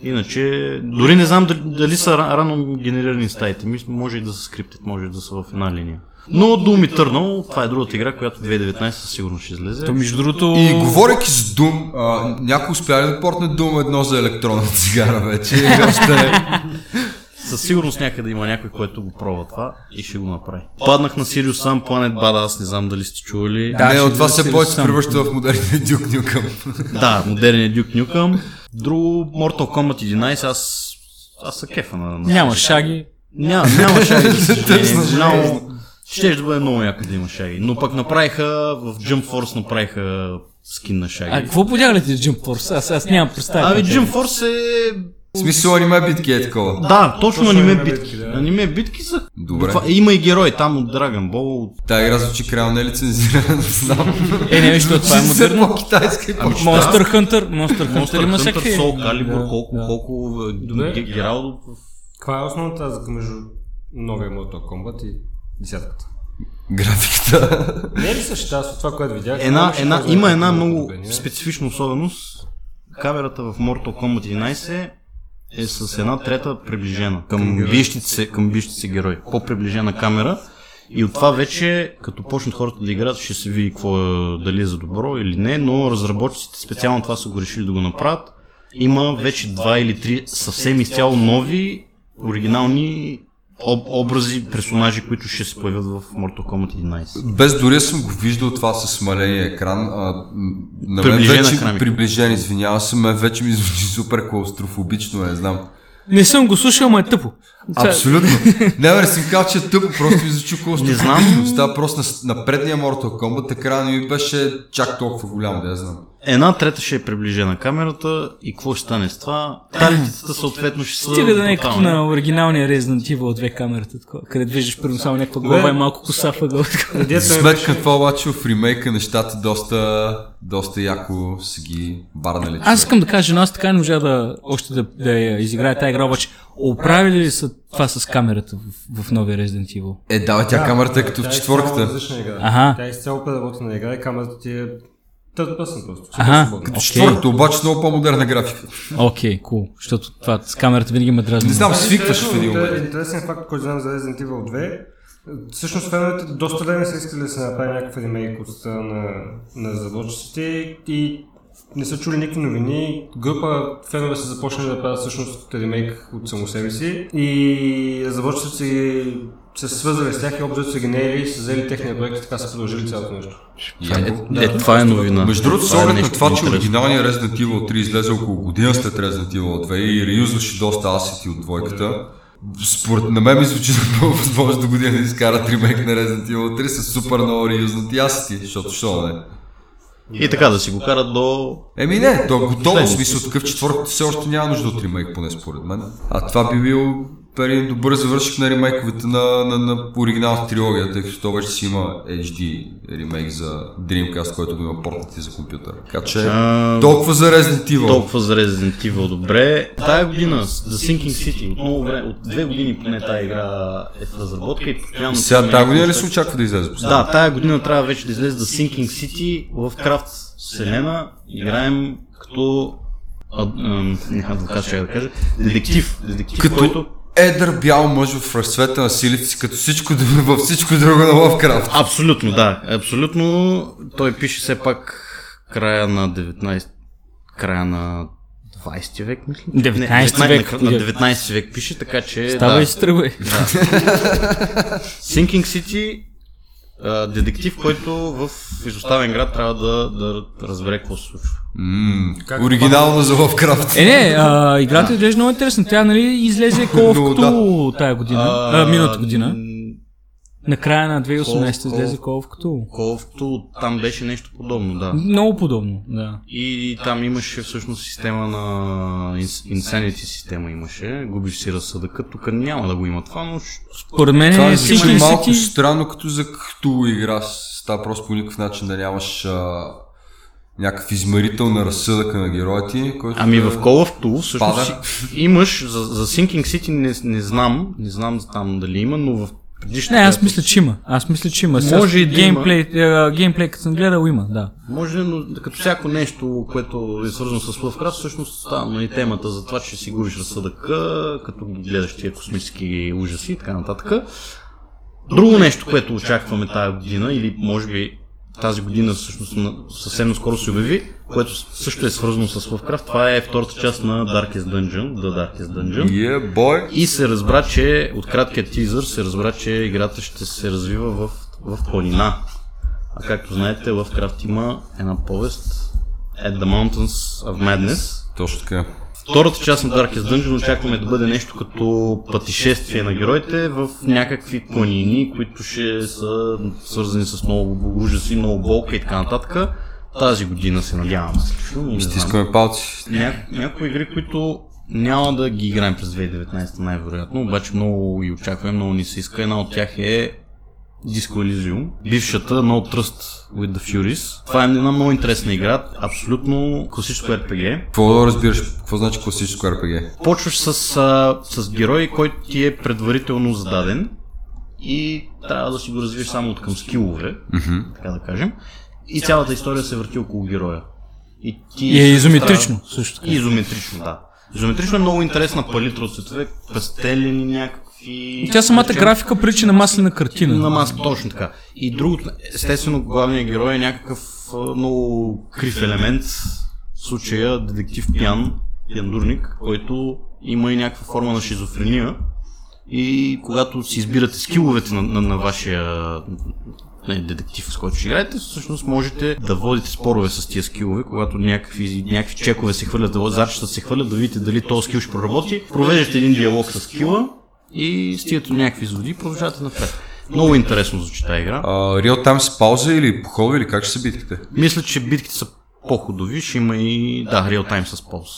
Иначе, дори не знам дали, дали са ра- рано генерирани стаите. Може и да са скриптит, може и да са в една линия. Но Doom Eternal, това е другата игра, която 2019 със сигурност ще излезе. То между другото... И говорейки за Doom, а, някой успя ли да портне Doom едно за електронна цигара вече? Още? Със сигурност някъде има някой, който го пробва това и ще го направи. Паднах на Sirius Sam Planet Badass, не знам дали сте чували. Да, не, но това се повече се сам. превръща в модерния Duke Nukem. Да, модерният Duke Nukem. Друго, Mortal Kombat 11, аз, аз са кефа на... на Няма шаги. Няма, няма шаги. Много- Ще да бъде много яко да има шаги. Но пък направиха, в Jump Force направиха скин на шаги. А какво подяглите Jump Force? Аз, аз нямам представа. Ами какво е. Jump Force е... В смисъл аниме битки е такова. Да, точно Точно аниме битки. Аниме битки са... Добре. Буква- Има и герой там от Dragon Ball. Тая игра звучи крайно не знам. Е, не, защото това е модерно. по-китайска и по Monster Hunter, Monster Hunter има всякакви. Soul Calibur, Да, колко, да. колко е, Гералдо Каква е основната разлика между новия Mortal Kombat и десятката? Графиката. Не е ли същата с това, което видях? Една, една, знае има една много специфична особеност. Камерата в Mortal Kombat 11 е с една трета приближена към биещите се, към биещите се герои. По-приближена камера. И от това вече, като почнат хората да играят, ще се види какво е, дали е за добро или не, но разработчиците специално това са го решили да го направят. Има вече два или три съвсем изцяло нови, оригинални об- образи, персонажи, които ще се появят в Mortal Kombat 11. Без дори съм го виждал това с смаления екран. А, на Приближен вече, екран ми. приближен, извинявам се, мен вече ми звучи супер клаустрофобично, не знам. Не съм го слушал, ама е тъпо. Абсолютно. Не, бе, не съм казал, че е тъпо, просто ми звучи. Не знам. Става просто на, на предния Mortal Kombat, екрана ми беше чак толкова голям, да я знам. Една трета ще е приближена камерата и какво ще стане с това? Талитите съответно ще са Стига да не е като на оригиналния Resident Evil 2 камерата, такова, където виждаш първо само някаква глава и малко коса въгъл. сметка това обаче в ремейка нещата доста, доста яко са ги барнали. Аз искам да кажа, но аз така не можа да още да, да я изиграя тази игра, обаче оправили ли са това с камерата в, в новия Resident Evil? Е, да, тя камерата е като в е четворката. Аха. Тя е изцяло преработена игра и камерата ти е търт пъсна просто. Супер Аха. свободна. Като Окей. четвърката, обаче много по-модерна графика. Окей, кул, защото това с камерата винаги ме дразни. Не знам, свикваш в един момент. Интересен факт, който знам за Resident Evil 2. Всъщност феновете доста време са искали да се направи някакъв ремейк от на, на разработчиците и не са чули никакви новини. Група фенове са започнали да правят всъщност ремейк от само себе си и са се свързали с тях и общо са ги наели и са взели техния проект и така са продължили цялото нещо. Е, Е, това е новина. Между другото, с Това е оглед на това, че оригиналният Resident Evil 3 излезе около година след Resident Evil 2 и реюзваше доста асети от двойката, според на мен ми звучи напълно възможно до година да изкарат ремейк на Resident Evil 3 с супер много реюзнати асети, защото що не. И така да си го карат до... Еми не, то е готово, в смисъл такъв четвъртата все още няма нужда от ремейк, поне според мен. А това би бил един добър завършик на ремейковете на, на, на оригиналната трилогия, тъй като то вече си има HD ремейк за Dreamcast, който го има портати за компютър. Така че А, толкова за Resident Evil. Толкова за Resident Evil, добре. Тая година, The Sinking City, от, много време, от две години поне тая игра е в разработка и постоянно... Сега тази година ли се очаква да излезе? Да, тая година трябва вече да излезе The Sinking City в Крафт Вселена. Играем като... А, ам, няма да кажа, ще да кажа. Детектив. Детектив, Като който... едър бял мъж в разцвета на силите си, като всичко, във всичко друго на Лавкрафт. Абсолютно, да. Абсолютно. Той пише все пак края на 19... Края на 20 век, мисля. 19 Не, век. На, на 19 век пише, така че... Става да. и се тръгва. Sinking City, а, детектив, който в изоставен град трябва да, да разбере какво се случва. Ммм, оригинално за Лавкрафт. Е, не, а, играта изглежда много интересна. Тя, нали, излезе Но, Cthulhu тая година, а, миналата година. М, Накрая на 2018 Call- излезе Call of Cthulhu. Колкото там беше нещо подобно, да. Много подобно, да. И там имаше всъщност система на ins- Insanity система имаше. Губиш си разсъдъка. Тук няма да го има това, но Според мен Това е звучи Sinking малко City... странно, като за като игра. Става просто по никакъв начин да нямаш а, някакъв измерител на разсъдъка на героите, който Ами да- в Call of Cthulhu всъщност Пада. си- имаш, за, за Sinking City не, не знам, не знам там дали има, но в предишната... Не, аз мисля, че има. Аз мисля, че има. Може и да геймплей, а, геймплей, като съм гледал, има, да. Може, но като всяко нещо, което е свързано с Lovecraft, всъщност стана и темата за това, че си губиш разсъдъка, като ги гледаш тия космически ужаси и така нататък. Друго нещо, което очакваме тази година, или може би тази година всъщност съвсем скоро се обяви, което също е свързано с Lovecraft, това е втората част на Darkest Dungeon, The Darkest Dungeon. Yeah, boy. И се разбра, че от краткият тизър се разбра, че играта ще се развива в, в планина. А както знаете, Крафт има една повест At the Mountains of Madness. Точно така. Втората част на Darkest Dungeon очакваме да бъде нещо като пътешествие на героите в някакви планини, които ще са свързани с много ужаси, много болка и така нататък. Тази година се надявам. Стискаме палци. Ня... Някои игри, които няма да ги играем през 2019 най-вероятно, обаче много ги очакваме, много ни се иска. Една от тях е Disco Elysium, бившата No Trust with the Furies. Това е една много интересна игра, абсолютно класическо RPG. Какво разбираш? Какво значи класическо RPG? Почваш с, а, с герой, който ти е предварително зададен и трябва да си го развиеш само от към скилове, така да кажем. И цялата история се върти около героя. И, ти И е изометрично, също така. и изометрично, да. Изометрично е много интересна палитра от цветове, пастелени някакви... Тя самата графика прилича на маслена картина. На маска, точно така. И другото, естествено, главният герой е някакъв много крив елемент. В случая детектив Пян, пяндурник, който има и някаква форма на шизофрения. И когато си избирате скиловете на, на, на вашия не, детектив, с който ще играете, всъщност можете да водите спорове с тия скилове, когато някакви, някакви чекове се хвърлят, зарчета се хвърлят, да видите дали този скил ще проработи. Провеждате един диалог с скила и стигате до някакви изводи и продължавате напред. Много интересно звучи тази игра. А, Реал там с пауза или по хода или как ще са битките? Мисля, че битките са по-ходови, ще има и, да, реал тайм с полз.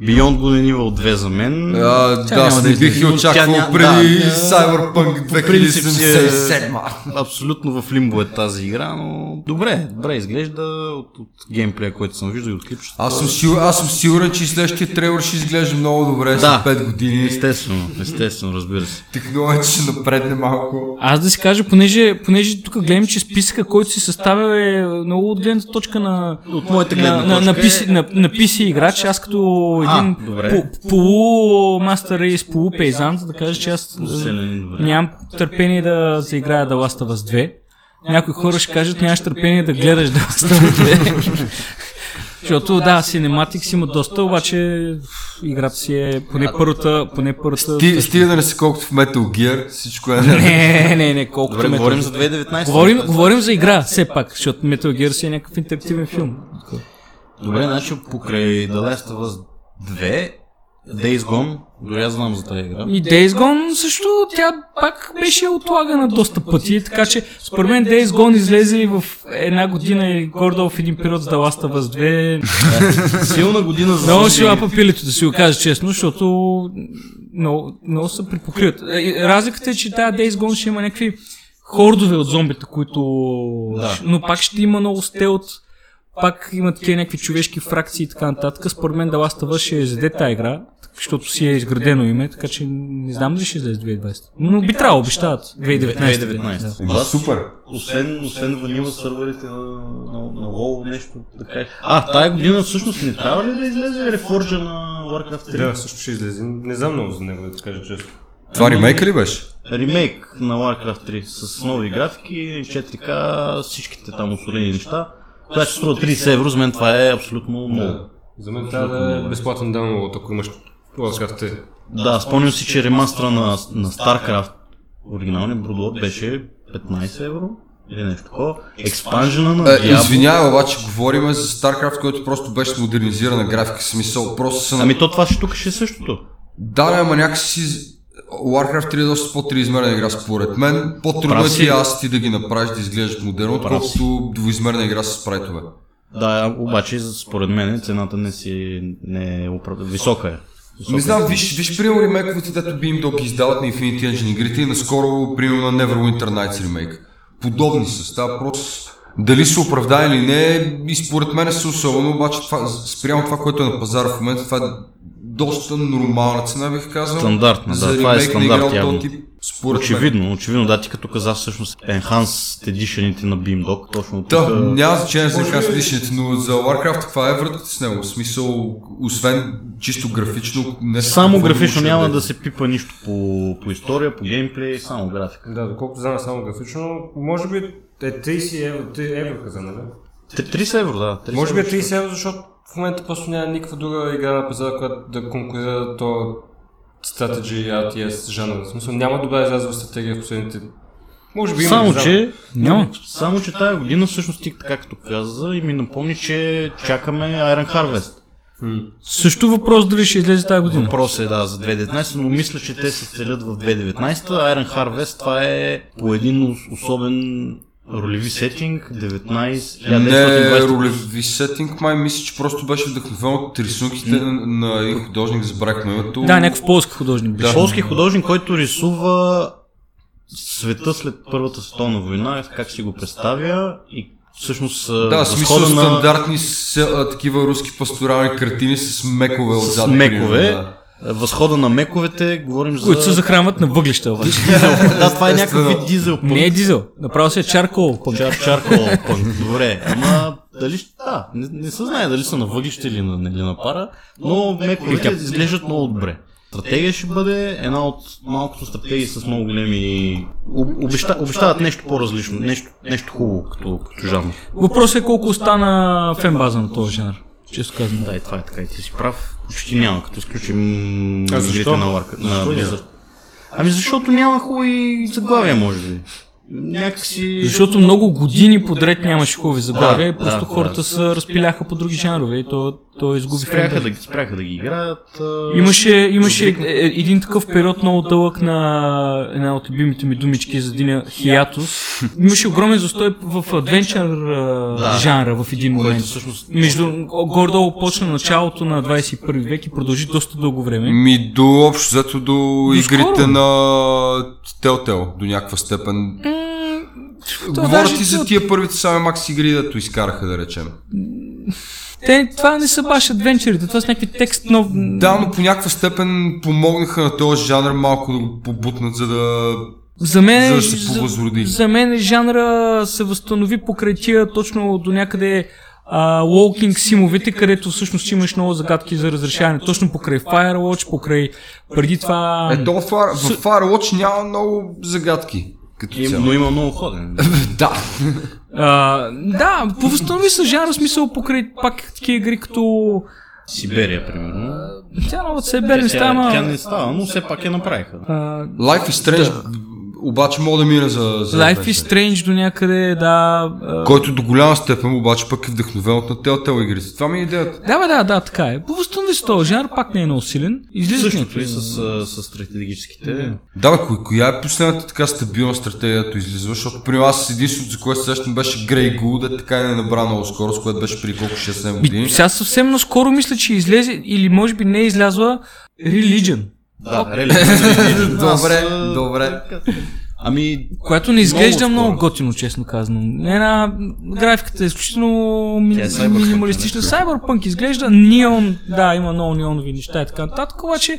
Beyond Good and Evil 2 за мен. А, Тя да, не бих и очаквал ня- преди да, Cyberpunk по принцип си е- 2077. Абсолютно в лимбо е тази игра, но добре, добре изглежда от, от геймплея, който съм виждал и от клипчета. Аз съм, сигур, аз съм сигурен, че следващия трейлър ще изглежда много добре Да. след 5 години. Естествено, естествено, разбира се. Технологията ще напредне малко. Аз да си кажа, понеже, понеже тук гледам, че списъка, който си съставя е много от гледната точка на, От моята гледна на, на, на, точка PC, е- на, на PC играч, аз като един по, полу мастер рейс, полу пейзан, да кажа, че аз добре. нямам търпение да заиграя The Last of Us 2. Някои хора ще кажат, нямаш търпение да гледаш The Last of Us 2. Защото да, Cinematics има доста, обаче играта си е поне първата, поне първата... Ти, стига да не си колкото в Metal Gear, всичко е Не, не, не, колкото Добре, Metal говорим за 2019. Говорим, говорим за игра, все пак, защото Metal Gear си е някакъв интерактивен филм. Добре, значи покрай The Last of Us 2 Days Gone, дори аз знам за тази игра. И Days Gone също, тя пак беше отлагана доста пъти, така че според мен Days Gone излезе в една година и гордо в един период с The Last of Us 2. Силна година за Много си лапа пилето, да си го кажа честно, защото много, много се припокриват. Е, Разликата е, че тази Days Gone ще има някакви хордове от зомбита, които... Да. Но пак ще има много стелт, пак има такива някакви човешки фракции и така нататък. Според мен The Last of Us ще изяде тази игра, защото си е изградено име, така че не знам дали ще излезе 2020. Но би трябвало, обещават. 2019. 2019. Да. Супер. Освен, освен ванила сървърите на, на, на WoW нещо така. А, тая година всъщност не трябва ли да излезе рефорджа на Warcraft 3? Да, също ще излезе. Не знам много за него, да кажа често. Това ремейка ли беше? Ремейк на Warcraft 3 с нови графики, 4K, всичките там ускорени неща. Това ще струва 30 евро, за мен това е абсолютно много. За мен трябва да е безплатен даунлоад, ако имаш 3. Да, спомням си, че ремастра на, на StarCraft, оригиналния Broodlord, беше 15 евро или нещо такова. Експанжена на Е, Diablo. извинявай, обаче говорим за StarCraft, който просто беше модернизирана графика, смисъл, просто са... Ами то това ще тук ще е същото. Да, не, ама някакси Warcraft 3 е доста по-триизмерна игра, според мен. По-трудно е ти аз ти да ги направиш да изглеждаш модерно, отколкото двоизмерна игра с спрайтове. Да, обаче според мен цената не си не е оправ... висока е. Висока Не знам, е. виж, виж примерно ремейковете, дето Beamdog издават на Infinity Engine игрите и наскоро, примерно на Neverwinter Nights ремейк. Подобни са, става просто дали се оправда или не, и според мен са особено, обаче това, спрямо това, което е на пазара в момента, това е доста нормална цена, бих казал. Стандартна, да, за това е стандарт явно. тип, според мен. Очевидно, очевидно, да, ти като каза всъщност Enhanced Edition на Beamdog, точно тук. Да, няма значение за Enhanced Edition, но за Warcraft каква е вратата с него? В смисъл, освен чисто графично, не са Само графично няма е. да се пипа нищо по, по история, по геймплей, само графика. Да, доколкото знам само графично, може би е 30 евро, 3 евро каза, нали? Три- 30 евро, да. 30 Може би е евро. 30 евро, защото в момента просто няма никаква друга игра на пазара, която да конкурира то Strategy RTS жанра. В смисъл няма добра излязла стратегия в последните... Може би има, Само, че, Няма. само, че тази година всъщност ти, така като каза, и ми напомни, че чакаме Iron Harvest. Също въпрос дали ще излезе тази година. Въпрос е да за 2019, но мисля, че те се целят в 2019. Iron Harvest това е по един ос- особен ролеви сетинг, 19... Не, 1920. ролеви сетинг, май мисля, че просто беше вдъхновен от рисунките на, на един художник, забравихме името. Да, някакъв полски художник беше. Полски художник, който рисува света след Първата световна война, как си го представя и всъщност Да, смисъл стандартни с, а, такива руски пасторални картини с мекове с отзад. мекове. примерно, да. Възхода на мековете, говорим за... Които се захранват на въглища да, това е някакъв вид дизел. Не е дизел, направо се е чаркол. пък. Чар, чаркол пънк, добре. Ама дали ще... Да, не, не се знае дали са на въглище или на, или на пара, но мековете изглеждат много добре. Стратегия ще бъде една от малкото стратегии с много големи... об- Обеща, обещават нещо по-различно, нещо, нещо хубаво като, като жанр. Въпросът е колко остана фенбаза на този жанр. Често казвам. Да, и това е така, и ти си прав. Почти няма, като изключим А защо? на Warcraft. На. Ами защото няма хубави заглавия, може би. Някакси... Защото много години подред нямаше хубави заглавия, Да, просто да, хората да. се разпиляха по други жанрове и то, то изгуби спряха да, спряха да ги играят. Имаше, имаше е- един такъв период много дълъг на една от любимите ми думички за деня Хиатус. Имаше огромен застой в адвенчър Да. жанра в един момент. всъщност... Между гордо почна началото на 21 век и продължи доста дълго време. Ми до общо взето до, До игрите скоро. на Telltale до някаква степен. То Говоря даже ти за то- тия първите сами макс игри, дето изкараха, да речем. Те, това не са баш адвенчърите, това са някакви текст нов... Да, но по някаква степен помогнаха на този жанр малко да го побутнат, за да... За мен, За да се повъзроди. за мен жанра се възстанови покрай тия точно до някъде Walking симовете, където всъщност имаш много загадки за разрешаване. Точно покрай Firewatch, покрай преди това... В, Fire, в Firewatch няма много загадки. Като Им, цяло. но има много ходен. да. А, да, повъзстанови се жанра, смисъл покрай пак такива игри като... Сиберия, примерно. Тя от себе не става, тя не става, но все пак я направиха. Life is Strange обаче мога да мина за... за Life is Adventure. Strange до някъде, да. Който до голяма степен обаче пък е вдъхновен от на Telltale игрите. Това ми е идеята. Да, бе, да, да, така е. Възстанови се този жанр, пак не е много силен. Излизат Същото и с, а, с стратегическите. Да, бе, коя, коя е последната така стабилна стратегия, която излиза? Защото при аз единственото, за което се сещам, беше Grey Ghoul, да така и не набра много скорост, което беше преди колко 6-7 години. Ми, сега съвсем наскоро мисля, че излезе, или може би не е излязла Religion, Да, рели. Добре, добре. Ами, която не изглежда Много много, готино, честно казано. Една графиката е изключително ми, е cyberpunk, минималистична. Cyberpunk изглежда неон, да, има много неонови неща и така нататък, обаче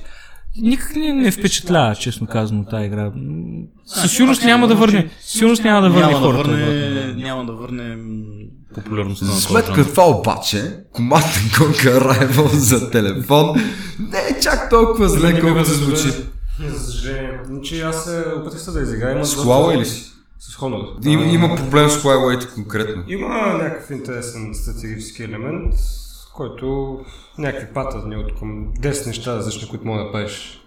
никак не, не впечатлява, честно казано, тази игра. М, Със сигурност няма да върне, сигурност няма да върне няма да хората. върне, няма да върне популярността на този Сметка жанр. това обаче, Command Conquer Rival за телефон не е чак толкова зле, колкото звучи. За съжаление. Значи аз се опитах се да изиграя. С Huawei ли си? С Honor. Има, има проблем с Huawei конкретно. Има някакъв интересен стратегически елемент, който някакви патърни от към 10 неща различни, които мога да правиш.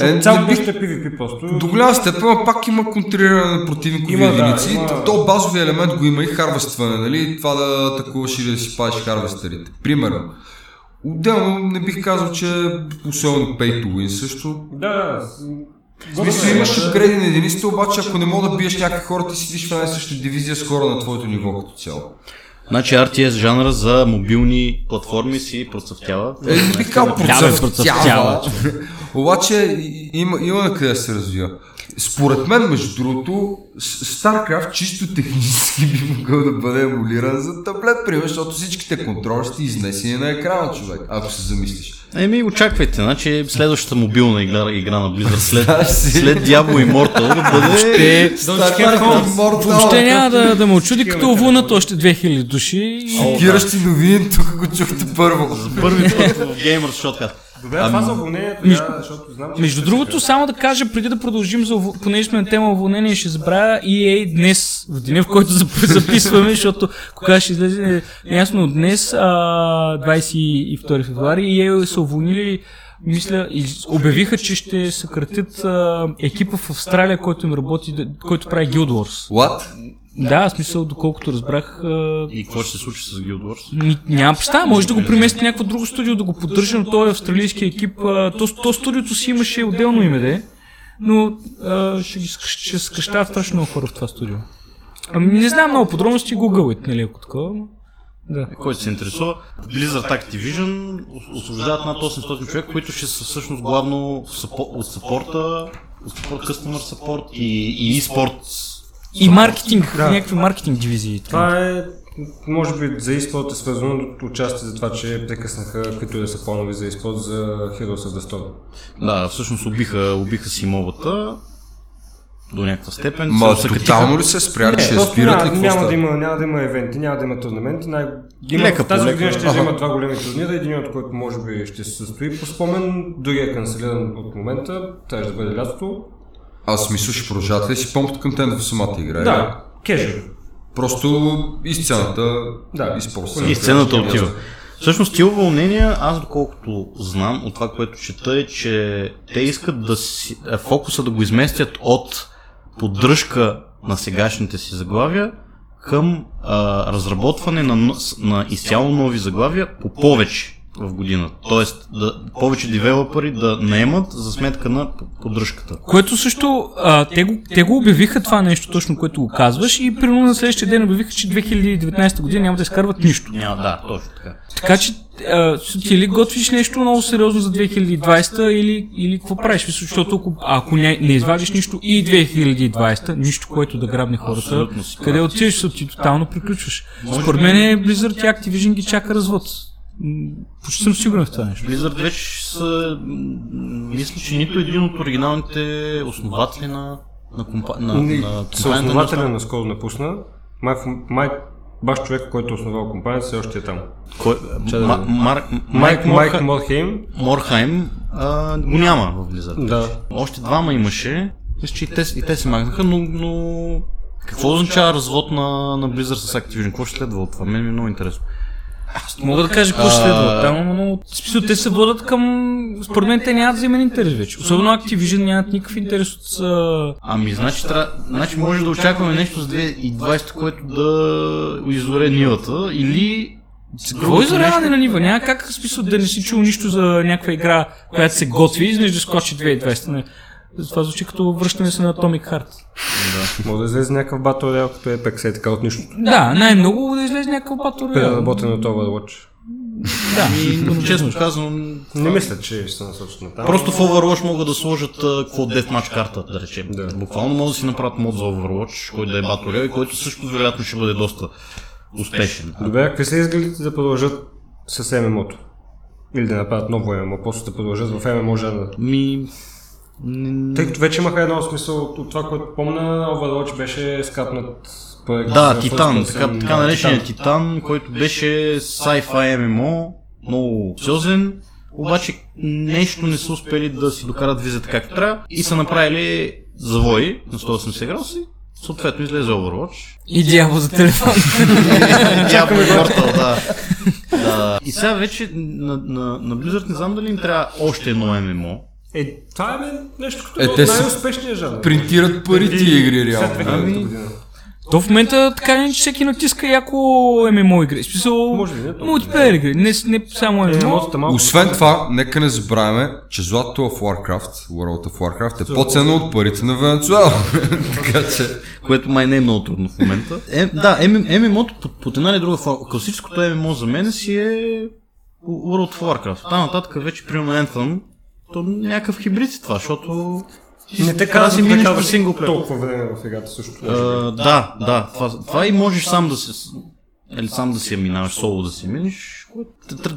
Е, Цял бих- бих... е PvP просто. До голяма степен пак има контриране на противникови Има, да, единици. има. То базовия елемент го има и харвестване, нали? Това да атакуваш или да си пазиш харвестерите. Примерно. Отделно не бих казал, че е особено pay to win също. Да, да. Смисъл имаш апгрейди на единиците, обаче ако не мога да биеш някакви хора, ти седиш в една и съща дивизия с хора на твоето ниво като цяло. Значи RTS жанра за мобилни платформи си процъфтява. Е, не казал бе, процъфтява. Обаче има, има къде да се развива. Според мен, между другото, StarCraft чисто технически би могъл да бъде емулиран за таблет, примерно, защото всичките контроли сте изнесени на екрана, човек, ако се замислиш. Еми, очаквайте, значи следващата мобилна игра, игра на Blizzard след, след Diablo Immortal да бъде... Ще, StarCraft Immortal. въобще няма да, да ме очуди, като овунат още 2000 души. Шокиращи новини, тук го чухте първо. Първи път в Gamers Shotcast. Добре, това за уволнението, Между- защото знам, че... Между другото, само да кажа, преди да продължим, за, ув- понеже сме на тема уволнение, ще забравя EA днес, в деня, в който зап- записваме, защото кога ще излезе, е ясно, днес, а, 22 февруари, EA са уволнили мисля, и обявиха, че ще съкратят а, екипа в Австралия, който им работи, който прави Guild Wars. What? Да, в смисъл, доколкото разбрах, а, И какво ще се случи с Guild Wars? ми, няма представа, може да го премести някакво друго студио, да го поддържа, но той е австралийски екип. а, То, то студиото си имаше отделно име, де, но а, ще, ще скъщават страшно много хора в това студио. Ами не знам много подробности, Google нали, ако такова. Да. Който се интересува, Blizzard Activision освобождават над 800 човека, които ще са всъщност главно от съпорта, от съпорт, customer support и, и e-sport. И маркетинг, Да. някакви маркетинг дивизии. Това е, може би за e-sport е свързано от участие за това, че прекъснаха каквито и да са планове за e-sport за Heroes of the Storm. Да, всъщност убиха, убиха си мовата до някаква степен. Ма тотално ли се спряли, Просто спират ли? няма, да има, няма да има евенти, няма да има турнаменти. Най... Има, Лека тази по година ще има два големи турнира, един от който може би ще се състои по спомен, другия е канцелиран от момента, трябваше да бъде лятото. Аз мисля, ще продължават ли си помпат контент в самата игра? Да, кежуал. Просто и сцената, Да. и спорт И сцената отива. Всъщност тия уволнения, аз доколкото знам от това, което чета е, че те искат да си, е, фокуса да го изместят от поддръжка на сегашните си заглавия към а, разработване на, на изцяло нови заглавия по повече в годината. Тоест, да, повече девелопери да наемат за сметка на поддръжката. Което също, а, те, го, те го обявиха това нещо, точно което го казваш, и примерно на следващия ден обявиха, че 2019 година няма да изкарват нищо. Няма, да, точно така. Така че а, ти или готвиш нещо много сериозно за 2020 или, или какво правиш? Защото ако, ако не, не извадиш нищо и 2020, нищо, което да грабне хората, къде отиваш, ти тотално приключваш. Според мен е Blizzard и Activision ги чака развод. Почти съм сигурен в това нещо. Blizzard вече са, мисля, че нито един от оригиналните основатели на, на, компа, на, на компанията Съоснователя не наскоро напусна. Май, в- май баш човек, който е основал компанията, все още е там. Кой, Ма. Мар, Майк, Майк, Майк Морха, Морхейм. Морхайм а, го няма в Blizzard. Да. Още двама имаше. Мисля, че и те, и те се махнаха, но, но какво означава развод на, на Blizzard с Activision? Какво ще следва от това? Мен ми е много интересно. Мога да кажа какво ще следва. Там, но, смисъл, те се водят към... Според мен те нямат взаимен интерес вече. Особено Activision нямат никакъв интерес от... Ами, значи, тря... значи може да очакваме нещо за 2020, което да изоре нивата, или... Какво е изоряване на нива? Няма как смисъл да не си чул нищо за някаква игра, която се готви и да скочи 2020. Това звучи като връщане се на Atomic Heart. Може да излезе някакъв Battle Royale като Apex, е така от нищо. Да, най-много да излезе някакъв Battle Royale. Преработен от Overwatch. Да. Ами, честно казвам, Не мисля, че ще се насочат на там. Просто в Overwatch могат да сложат какво Deathmatch карта, да речем. Да. Буквално могат да си направят мод за Overwatch, който да е Royale и който също вероятно ще бъде доста успешен. Добре, какви са изгледите да продължат с ММО-то? Или да направят ново ММО, после да продължат в ММО жанра. Ми... Тъй като вече имаха едно смисъл от, от това, което помня, Overwatch беше скапнат проект. Да, Титан, така, така да, нареченият Титан, който беше sci-fi MMO, много сериозен, обаче нещо не са успели да си докарат визата както трябва и са направили завои на 180 градуса съответно излезе Overwatch. И дявол за телефон. Дявол Immortal, да. да. И сега вече на, на, на Blizzard не знам дали им трябва още едно ММО. Е, това е нещо като Е, е, най-успешния жанр. Принтират пари тия игри, реално. 2000 година. То в момента така не че всеки натиска яко ММО игри. Смисъл, Може би не толкова. мултиплеер игри. Не, не само ММО. ММО-тата малко. Освен това, нека не забравяме, че златото в Warcraft, World of Warcraft е по-ценно от парите на Венецуела. така че... което май не е много трудно в момента. Е, да, ММО-то под една или друга форма. Класическото ММО за мен си е World of Warcraft. Там нататък вече примерно Anthem, то някакъв хибрид е това, защото Не те трябва да минеш по синглплеер. толкова време в играта също. А, да, да, това, това и можеш сам да се или сам да си я минаваш, соло да си минеш.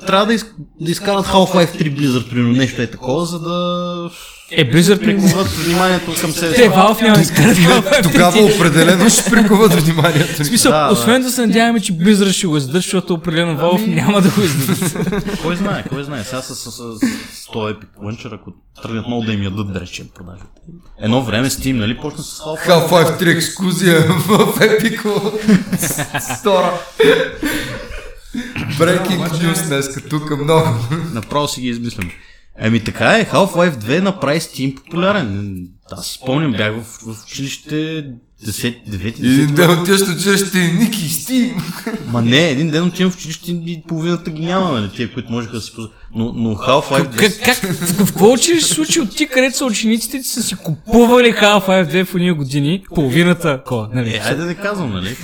Трябва да, из, да изкарат Half-Life 3 Blizzard, примерно нещо е такова, за да Е, Blizzard при... приковат вниманието към себе Те, си. Valve няма да изкарат Half-Life Тогава определено ще приковат вниманието В смисъл, Да, да. освен да се надяваме, че Blizzard ще го издържа, защото определено Valve няма да го издържа. Кой знае, кой знае. Сега с, с, с, с този Epic Launcher, ако тръгнат много да им ядат, да речем, продажите. Едно време Steam, нали, почна с Half-Life. Half-Life 3 ексклюзия в Epic Store. Breaking news днеска тук много. Направо си ги измислям. Еми така е, Half-Life 2 направи Steam популярен. Аз спомням, бях в, в училище 10, 9, И един 10. ден отиваш в училище и Ники, Стим. Ма не, един ден отивам в училище и половината ги няма, нали, тия, които можеха да си. Но, но Half-Life 2... Как, как, в какво училище се случи от ти, където са учениците, ти са си купували Half-Life 2 в уния години, половината, ко, нали? Е, хайде да казвам, нали?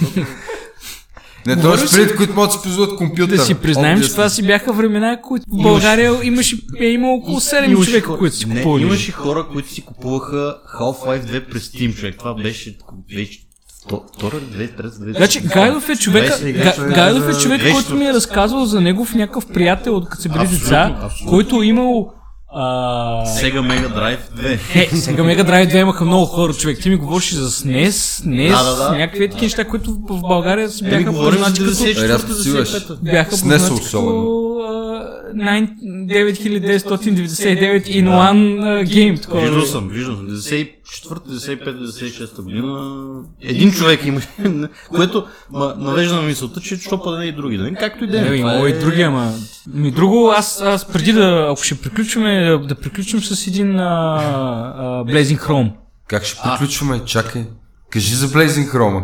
Не, това си- преди, които могат да си позволят компютър. Да си признаем, че това си бяха времена, които в България имаше, е имало около 7 Имаше човека, които си купували. имаше хора, които си купуваха Half-Life 2 през Steam, човек. Това беше... беше вто- Втора две, трета, две... Значи Гайлов е човека, Гайлов е човек, който ми е разказвал за негов някакъв приятел, от като са били деца, който е имал а... Sega Mega Drive 2. Е, сега Мега Драйв 2 имаха много хора, човек. Ти ми говориш за SNES, SNES, Да, да, да. някакви такива неща, които в България си Еми, бяха говорим за познати като... 94-95. Бяха SNES познати като особено. а, 9 9999 in one game. Виждал съм, виждал съм. 94, 95, 96 година. Един човек има, което ма, навежда на мисълта, че що па да не и други. Да? Както и да Е, има и други, ама... Ми друго, аз, аз преди да, ако ще приключваме, да, да приключим с един а, а, Blazing Chrome. Как ще приключваме? Чакай. Кажи за Blazing Chrome.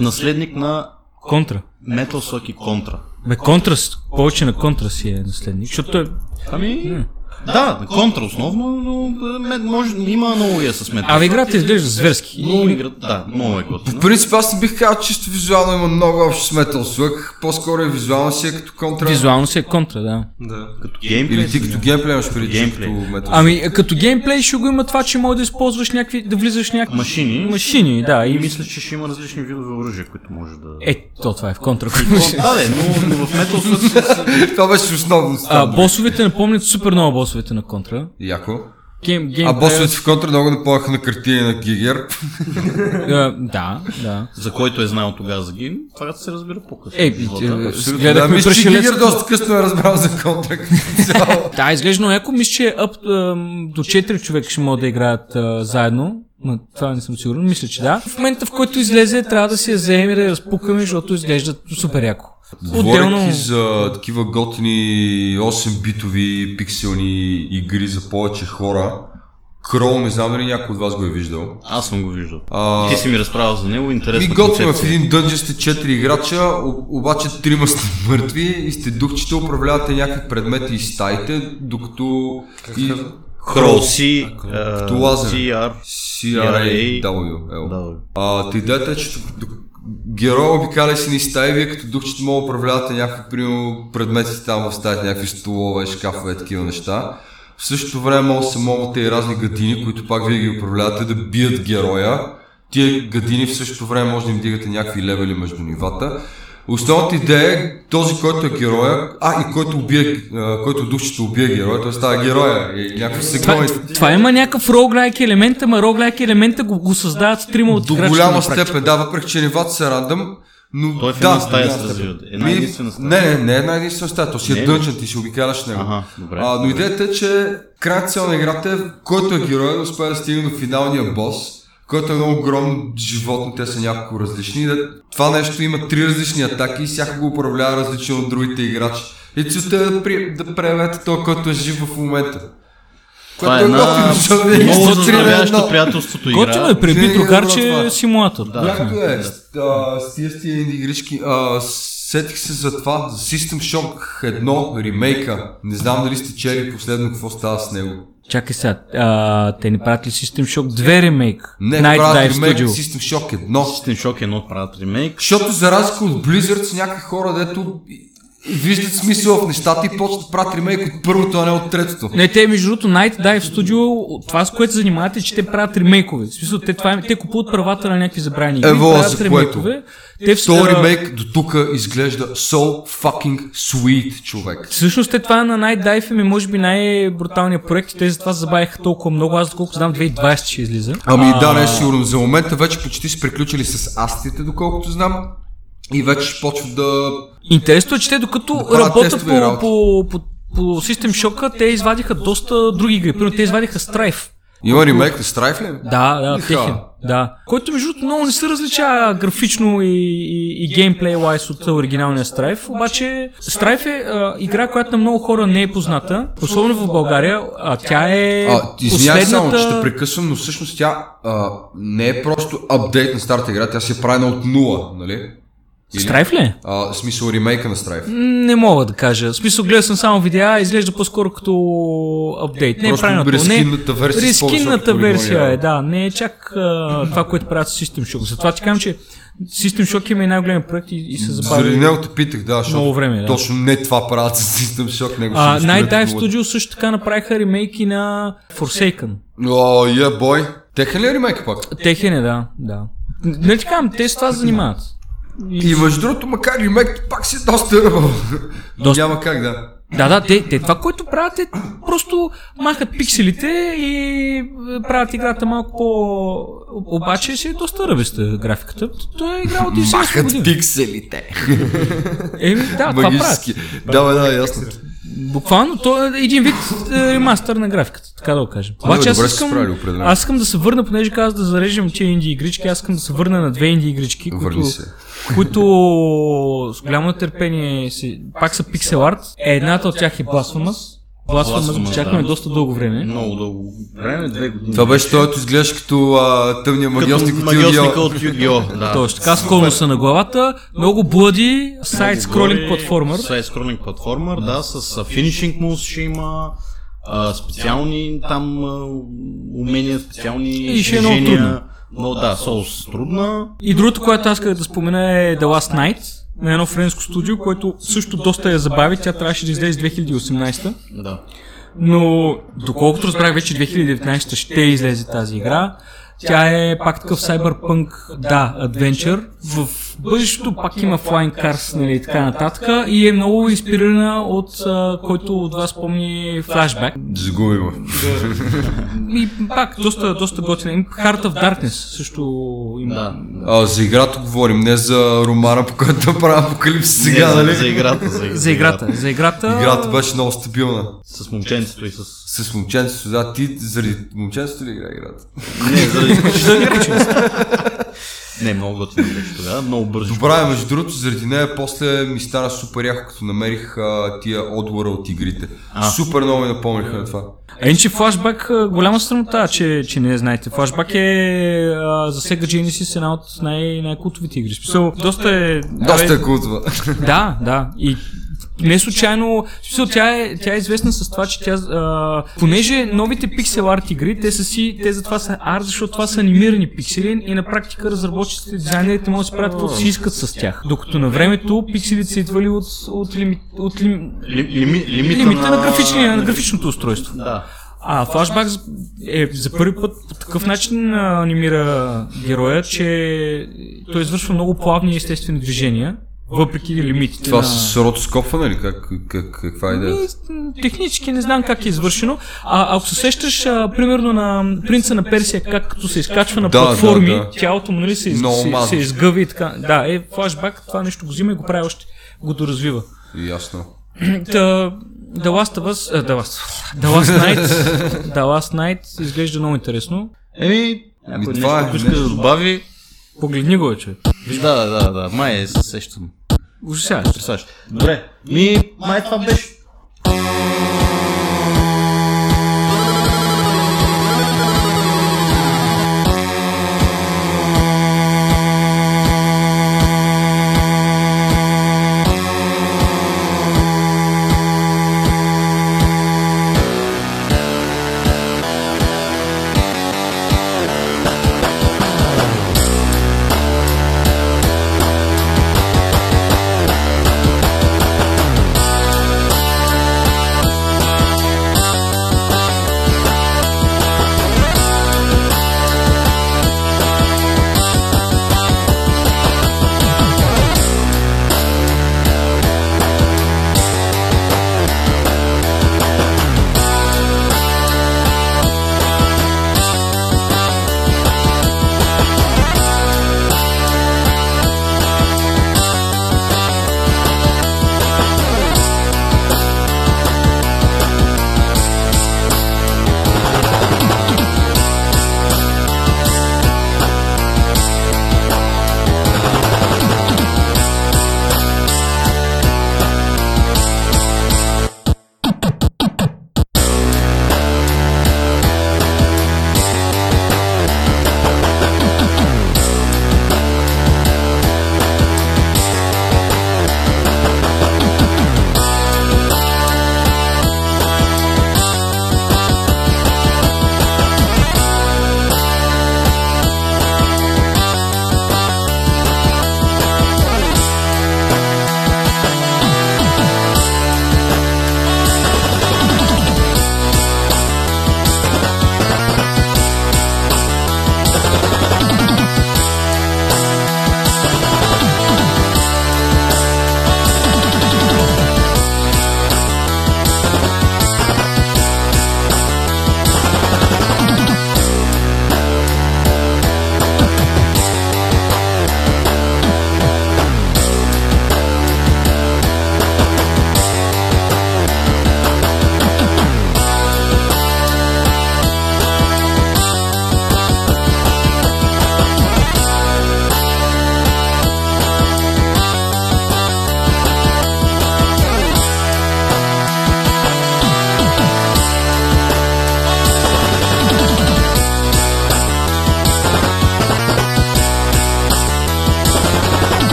Наследник на Контра. Metal Slug и Contra. Бе, Контра, с- повече на Контра си е наследник, защото той... Ами, да, Contra основно, но може, има аналогия с Абе, Slug. играта изглежда зверски. Много игра, да, много е В готина. принцип аз не бих казал, чисто визуално има много общо с Metal Slug. По-скоро е визуално си е като контра. Визуално си е Контра, да. Да. Като геймплей. Или ти като геймплей имаш преди като Metal. Ами, като геймплей ще го има това, че може да използваш някакви, да влизаш в някакви Машини. машини, да. И мисля, че ще има различни видове оръжия, които може да... Е, то това е в контра. Да, но, но в Metal Slug Това беше основно. босовете напомнят супер много босовете на контра. Яко. Гейм, гейм, А босовете в контра много напомняха на картини на Гигер. а, да, да. за който е знаел тогава за гейм, това се разбира по-късно. Е, е. Да, мисля, че Гигер доста късно е разбрал за контра. Да, изглежда много яко. Мисля, че ам, до 4 човека ще могат да играят заедно. Ма, това не съм сигурен. Мисля, че да. В момента, в който излезе, трябва да си я вземем и да я разпукаме, защото изглежда супер яко. Говорейки за такива готини 8-битови пикселни игри за повече хора, Крол, не знам дали някой от вас го е виждал. Аз съм го виждал. А, Ти си ми разправил за него, Ми интересна готвим в един дънжен сте 4 играча, обаче трима сте мъртви и сте духчета, управлявате някакви предмети и стаите, докато и... Крол C, лазер. CR, C-R-A-W. та идеята е, че д- героя обикаля си ни стаи, вие като духчета мога управлявате някакви примерно, предмети там в стаите, някакви столове, шкафове, такива неща. В същото време да се могат и разни гадини, които пак вие ги управлявате да бият героя. Тия гадини в същото време може да им дигате някакви левели между нивата. Основната идея е този, който е героя, а и който убие, който духчето убие героя, т.е. става героя и някакви Това, сегмент. това има някакъв роглайк елемент, ама роглайк елемента го, го създават с трима от До голяма степен, да, въпреки че нивата са рандъм, но Той е в да, една стая до се развиват. Една единствена стая. Не, не, не е една единствена стая, то си Не е е дънчен, ти си обикаляш него. Ага, добре. А, но идеята е, че крайната цел на играта е, който е герой да успее да стигне до финалния бос, който е много огромно животно, те са няколко различни. Това нещо има три различни атаки и всяка го управлява различно от другите играчи. И целта е да, при, да превете този, който е жив в момента. Това е Което една готино, е много едно. приятелството Готино игра. е Винаги е Битрокар, добро че това. е симулатор. Да. Както е, с- а, с тия инди игрички, сетих се за това, за System Shock 1 ремейка. Не знам дали сте чели последно какво става с него. Чакай сега, а, те ни правят ли System Shock 2 ремейк? Не, Night правят Dive ремейк Studio. System Shock 1. System Shock едно правят ремейк. Защото за разлика от Blizzard с някакви хора, дето виждат смисъл в нещата и почват да правят ремейк от първото, а не от третото. Не, те между другото Night Dive Studio, това с което се занимават е, че те правят ремейкове. В смисъл, те, това, те купуват правата на някакви забрани Ево, за ремейкове. Те в а, ремейк до тук изглежда so fucking sweet, човек. Всъщност те това на Night Dive ми може би най-бруталният проект и те затова забавиха толкова много. Аз доколкото знам 2020 ще излиза. Ами да, не е сигурно. За момента вече почти са приключили с астите, доколкото знам. И вече ще почват да... Интересно е, че те докато правят работят по, по, по, по System Shock, те извадиха доста други игри. Примерно те извадиха Strife. Има ремейк на Strife ли? Да, да, Иха. техен. Да. Който между другото много не се различава графично и, и, и геймплей лайс от оригиналния Strife, обаче Strife е а, игра, която на много хора не е позната, особено в България, а тя е А, извинявай само, че последната... те прекъсвам, но всъщност тя а, не е просто апдейт на старата игра, тя си е правена от нула, нали? Или? Strife ли? е? А, в смисъл ремейка на Strife. Не мога да кажа. В смисъл, гледал съм само видеа, изглежда по-скоро като апдейт. Не е рескинната версия полигони, версия е, да. Не е чак а, това, което правят с System Shock. Затова ти казвам, че System Shock има и най-големия проект и, и се забави. Заради него те питах, да, защото Много време, да. точно не това правят с System Shock, него А, Night Dive. Studio също така направиха ремейки на Forsaken. О, я бой. Техен ли е ремейк пак? Техен е, да, да. Не ти казвам, те с това занимават. И между другото, макар ремейк, пак си е доста ръбъл. Доста. Няма как да. Да, да, те, те това, което правят е просто махат пикселите и е, правят играта малко по... Обаче си е доста ръбеста графиката. Той е игра от 90 Махат пикселите. Еми, да, това правят. Магически. Да, бе, да, ясно. Буквално, то е един вид е, ремастър на графиката, така да го кажем. Обаче аз искам, аз искам да се върна, понеже каза да зарежем тия инди игрички, аз искам да се върна на две инди игрички, които, се. Които с голямо нетърпение си, пак са пиксел арт. Едната от тях е Blasphemous. Blasphemous чакаме да. доста дълго време. Много дълго време, две години. Това беше той, който изглеждаш като а, тъмния магиосник от магиосника Yu-Gi-Oh. от Yu-Gi-Oh! Да. Точно така, с конуса на главата, много блади, сайт скролинг платформер. Сайт скролинг платформер, да, с финишинг мус ще има а, специални там а, умения, специални И ще е много трудно. Но да, Souls трудна. И другото, което аз исках да спомена е The Last Night, на едно френско студио, което също доста я забави. Тя трябваше да излезе 2018. Да. Но доколкото разбрах вече 2019 ще излезе тази игра. Тя е пак такъв Cyberpunk, да, Adventure, в бъдещето пак има Flying Cars нали, така нататък и е много инспирирана от а, който от вас помни Flashback. Загуби го. И пак доста, доста готина. Heart of Darkness също има. Да. А, за играта говорим, не за романа, по който правя апокалипсис сега, нали? За играта. За, За играта. За играта. Играта беше много стабилна. С момченцето и с... С момченцето, да, ти заради момченцето ли игра играта? Не, заради... Не, много готино беше тогава. Много бързо. Добра е, между другото, заради нея после ми стана супер яко, като намерих а, тия отвора от игрите. А. Супер много ми напомниха на това. А иначе флашбак, голяма срамота, че, че не знаете. Флашбак е а, за Sega Genesis една от най- най-култовите игри. В Смисъл, доста е... Доста е култова. Да, да. И не случайно, смисъл, тя е, тя е известна с това, че тя, а, понеже новите пиксел арт игри, те са си, те затова са арт, защото това са анимирани пиксели и на практика разработчиците, дизайнерите могат да си правят каквото си искат с тях. Докато на времето пикселите са идвали от, от, лими, от лим, Ли, лими, лимита, лимита на, графичния, на графичното устройство. Да. А Flashback е за първи път по такъв начин анимира героя, че той извършва много плавни и естествени движения, въпреки лимитите Това на... с ротоскопване ли? Как, как, каква е идеята? Ми, м, технически не знам как е извършено. А ако се сещаш, а, примерно на принца на Персия, как като се изкачва на Да, платформи, да, да. тялото му нали, се, Много се, се изгъва и така. Да, е флашбак, това нещо го взима и го прави още, го доразвива. Ясно. The, The Last of Us, uh, The Last, The Last Night, The Last Night изглежда много интересно. Еми, Ами, това нещо, е, ако иска да добави... Погледни го, че. Да, да, да, да. Май е, се сещам. Ужасяващо. Представяш. Добре. Ми, май това беше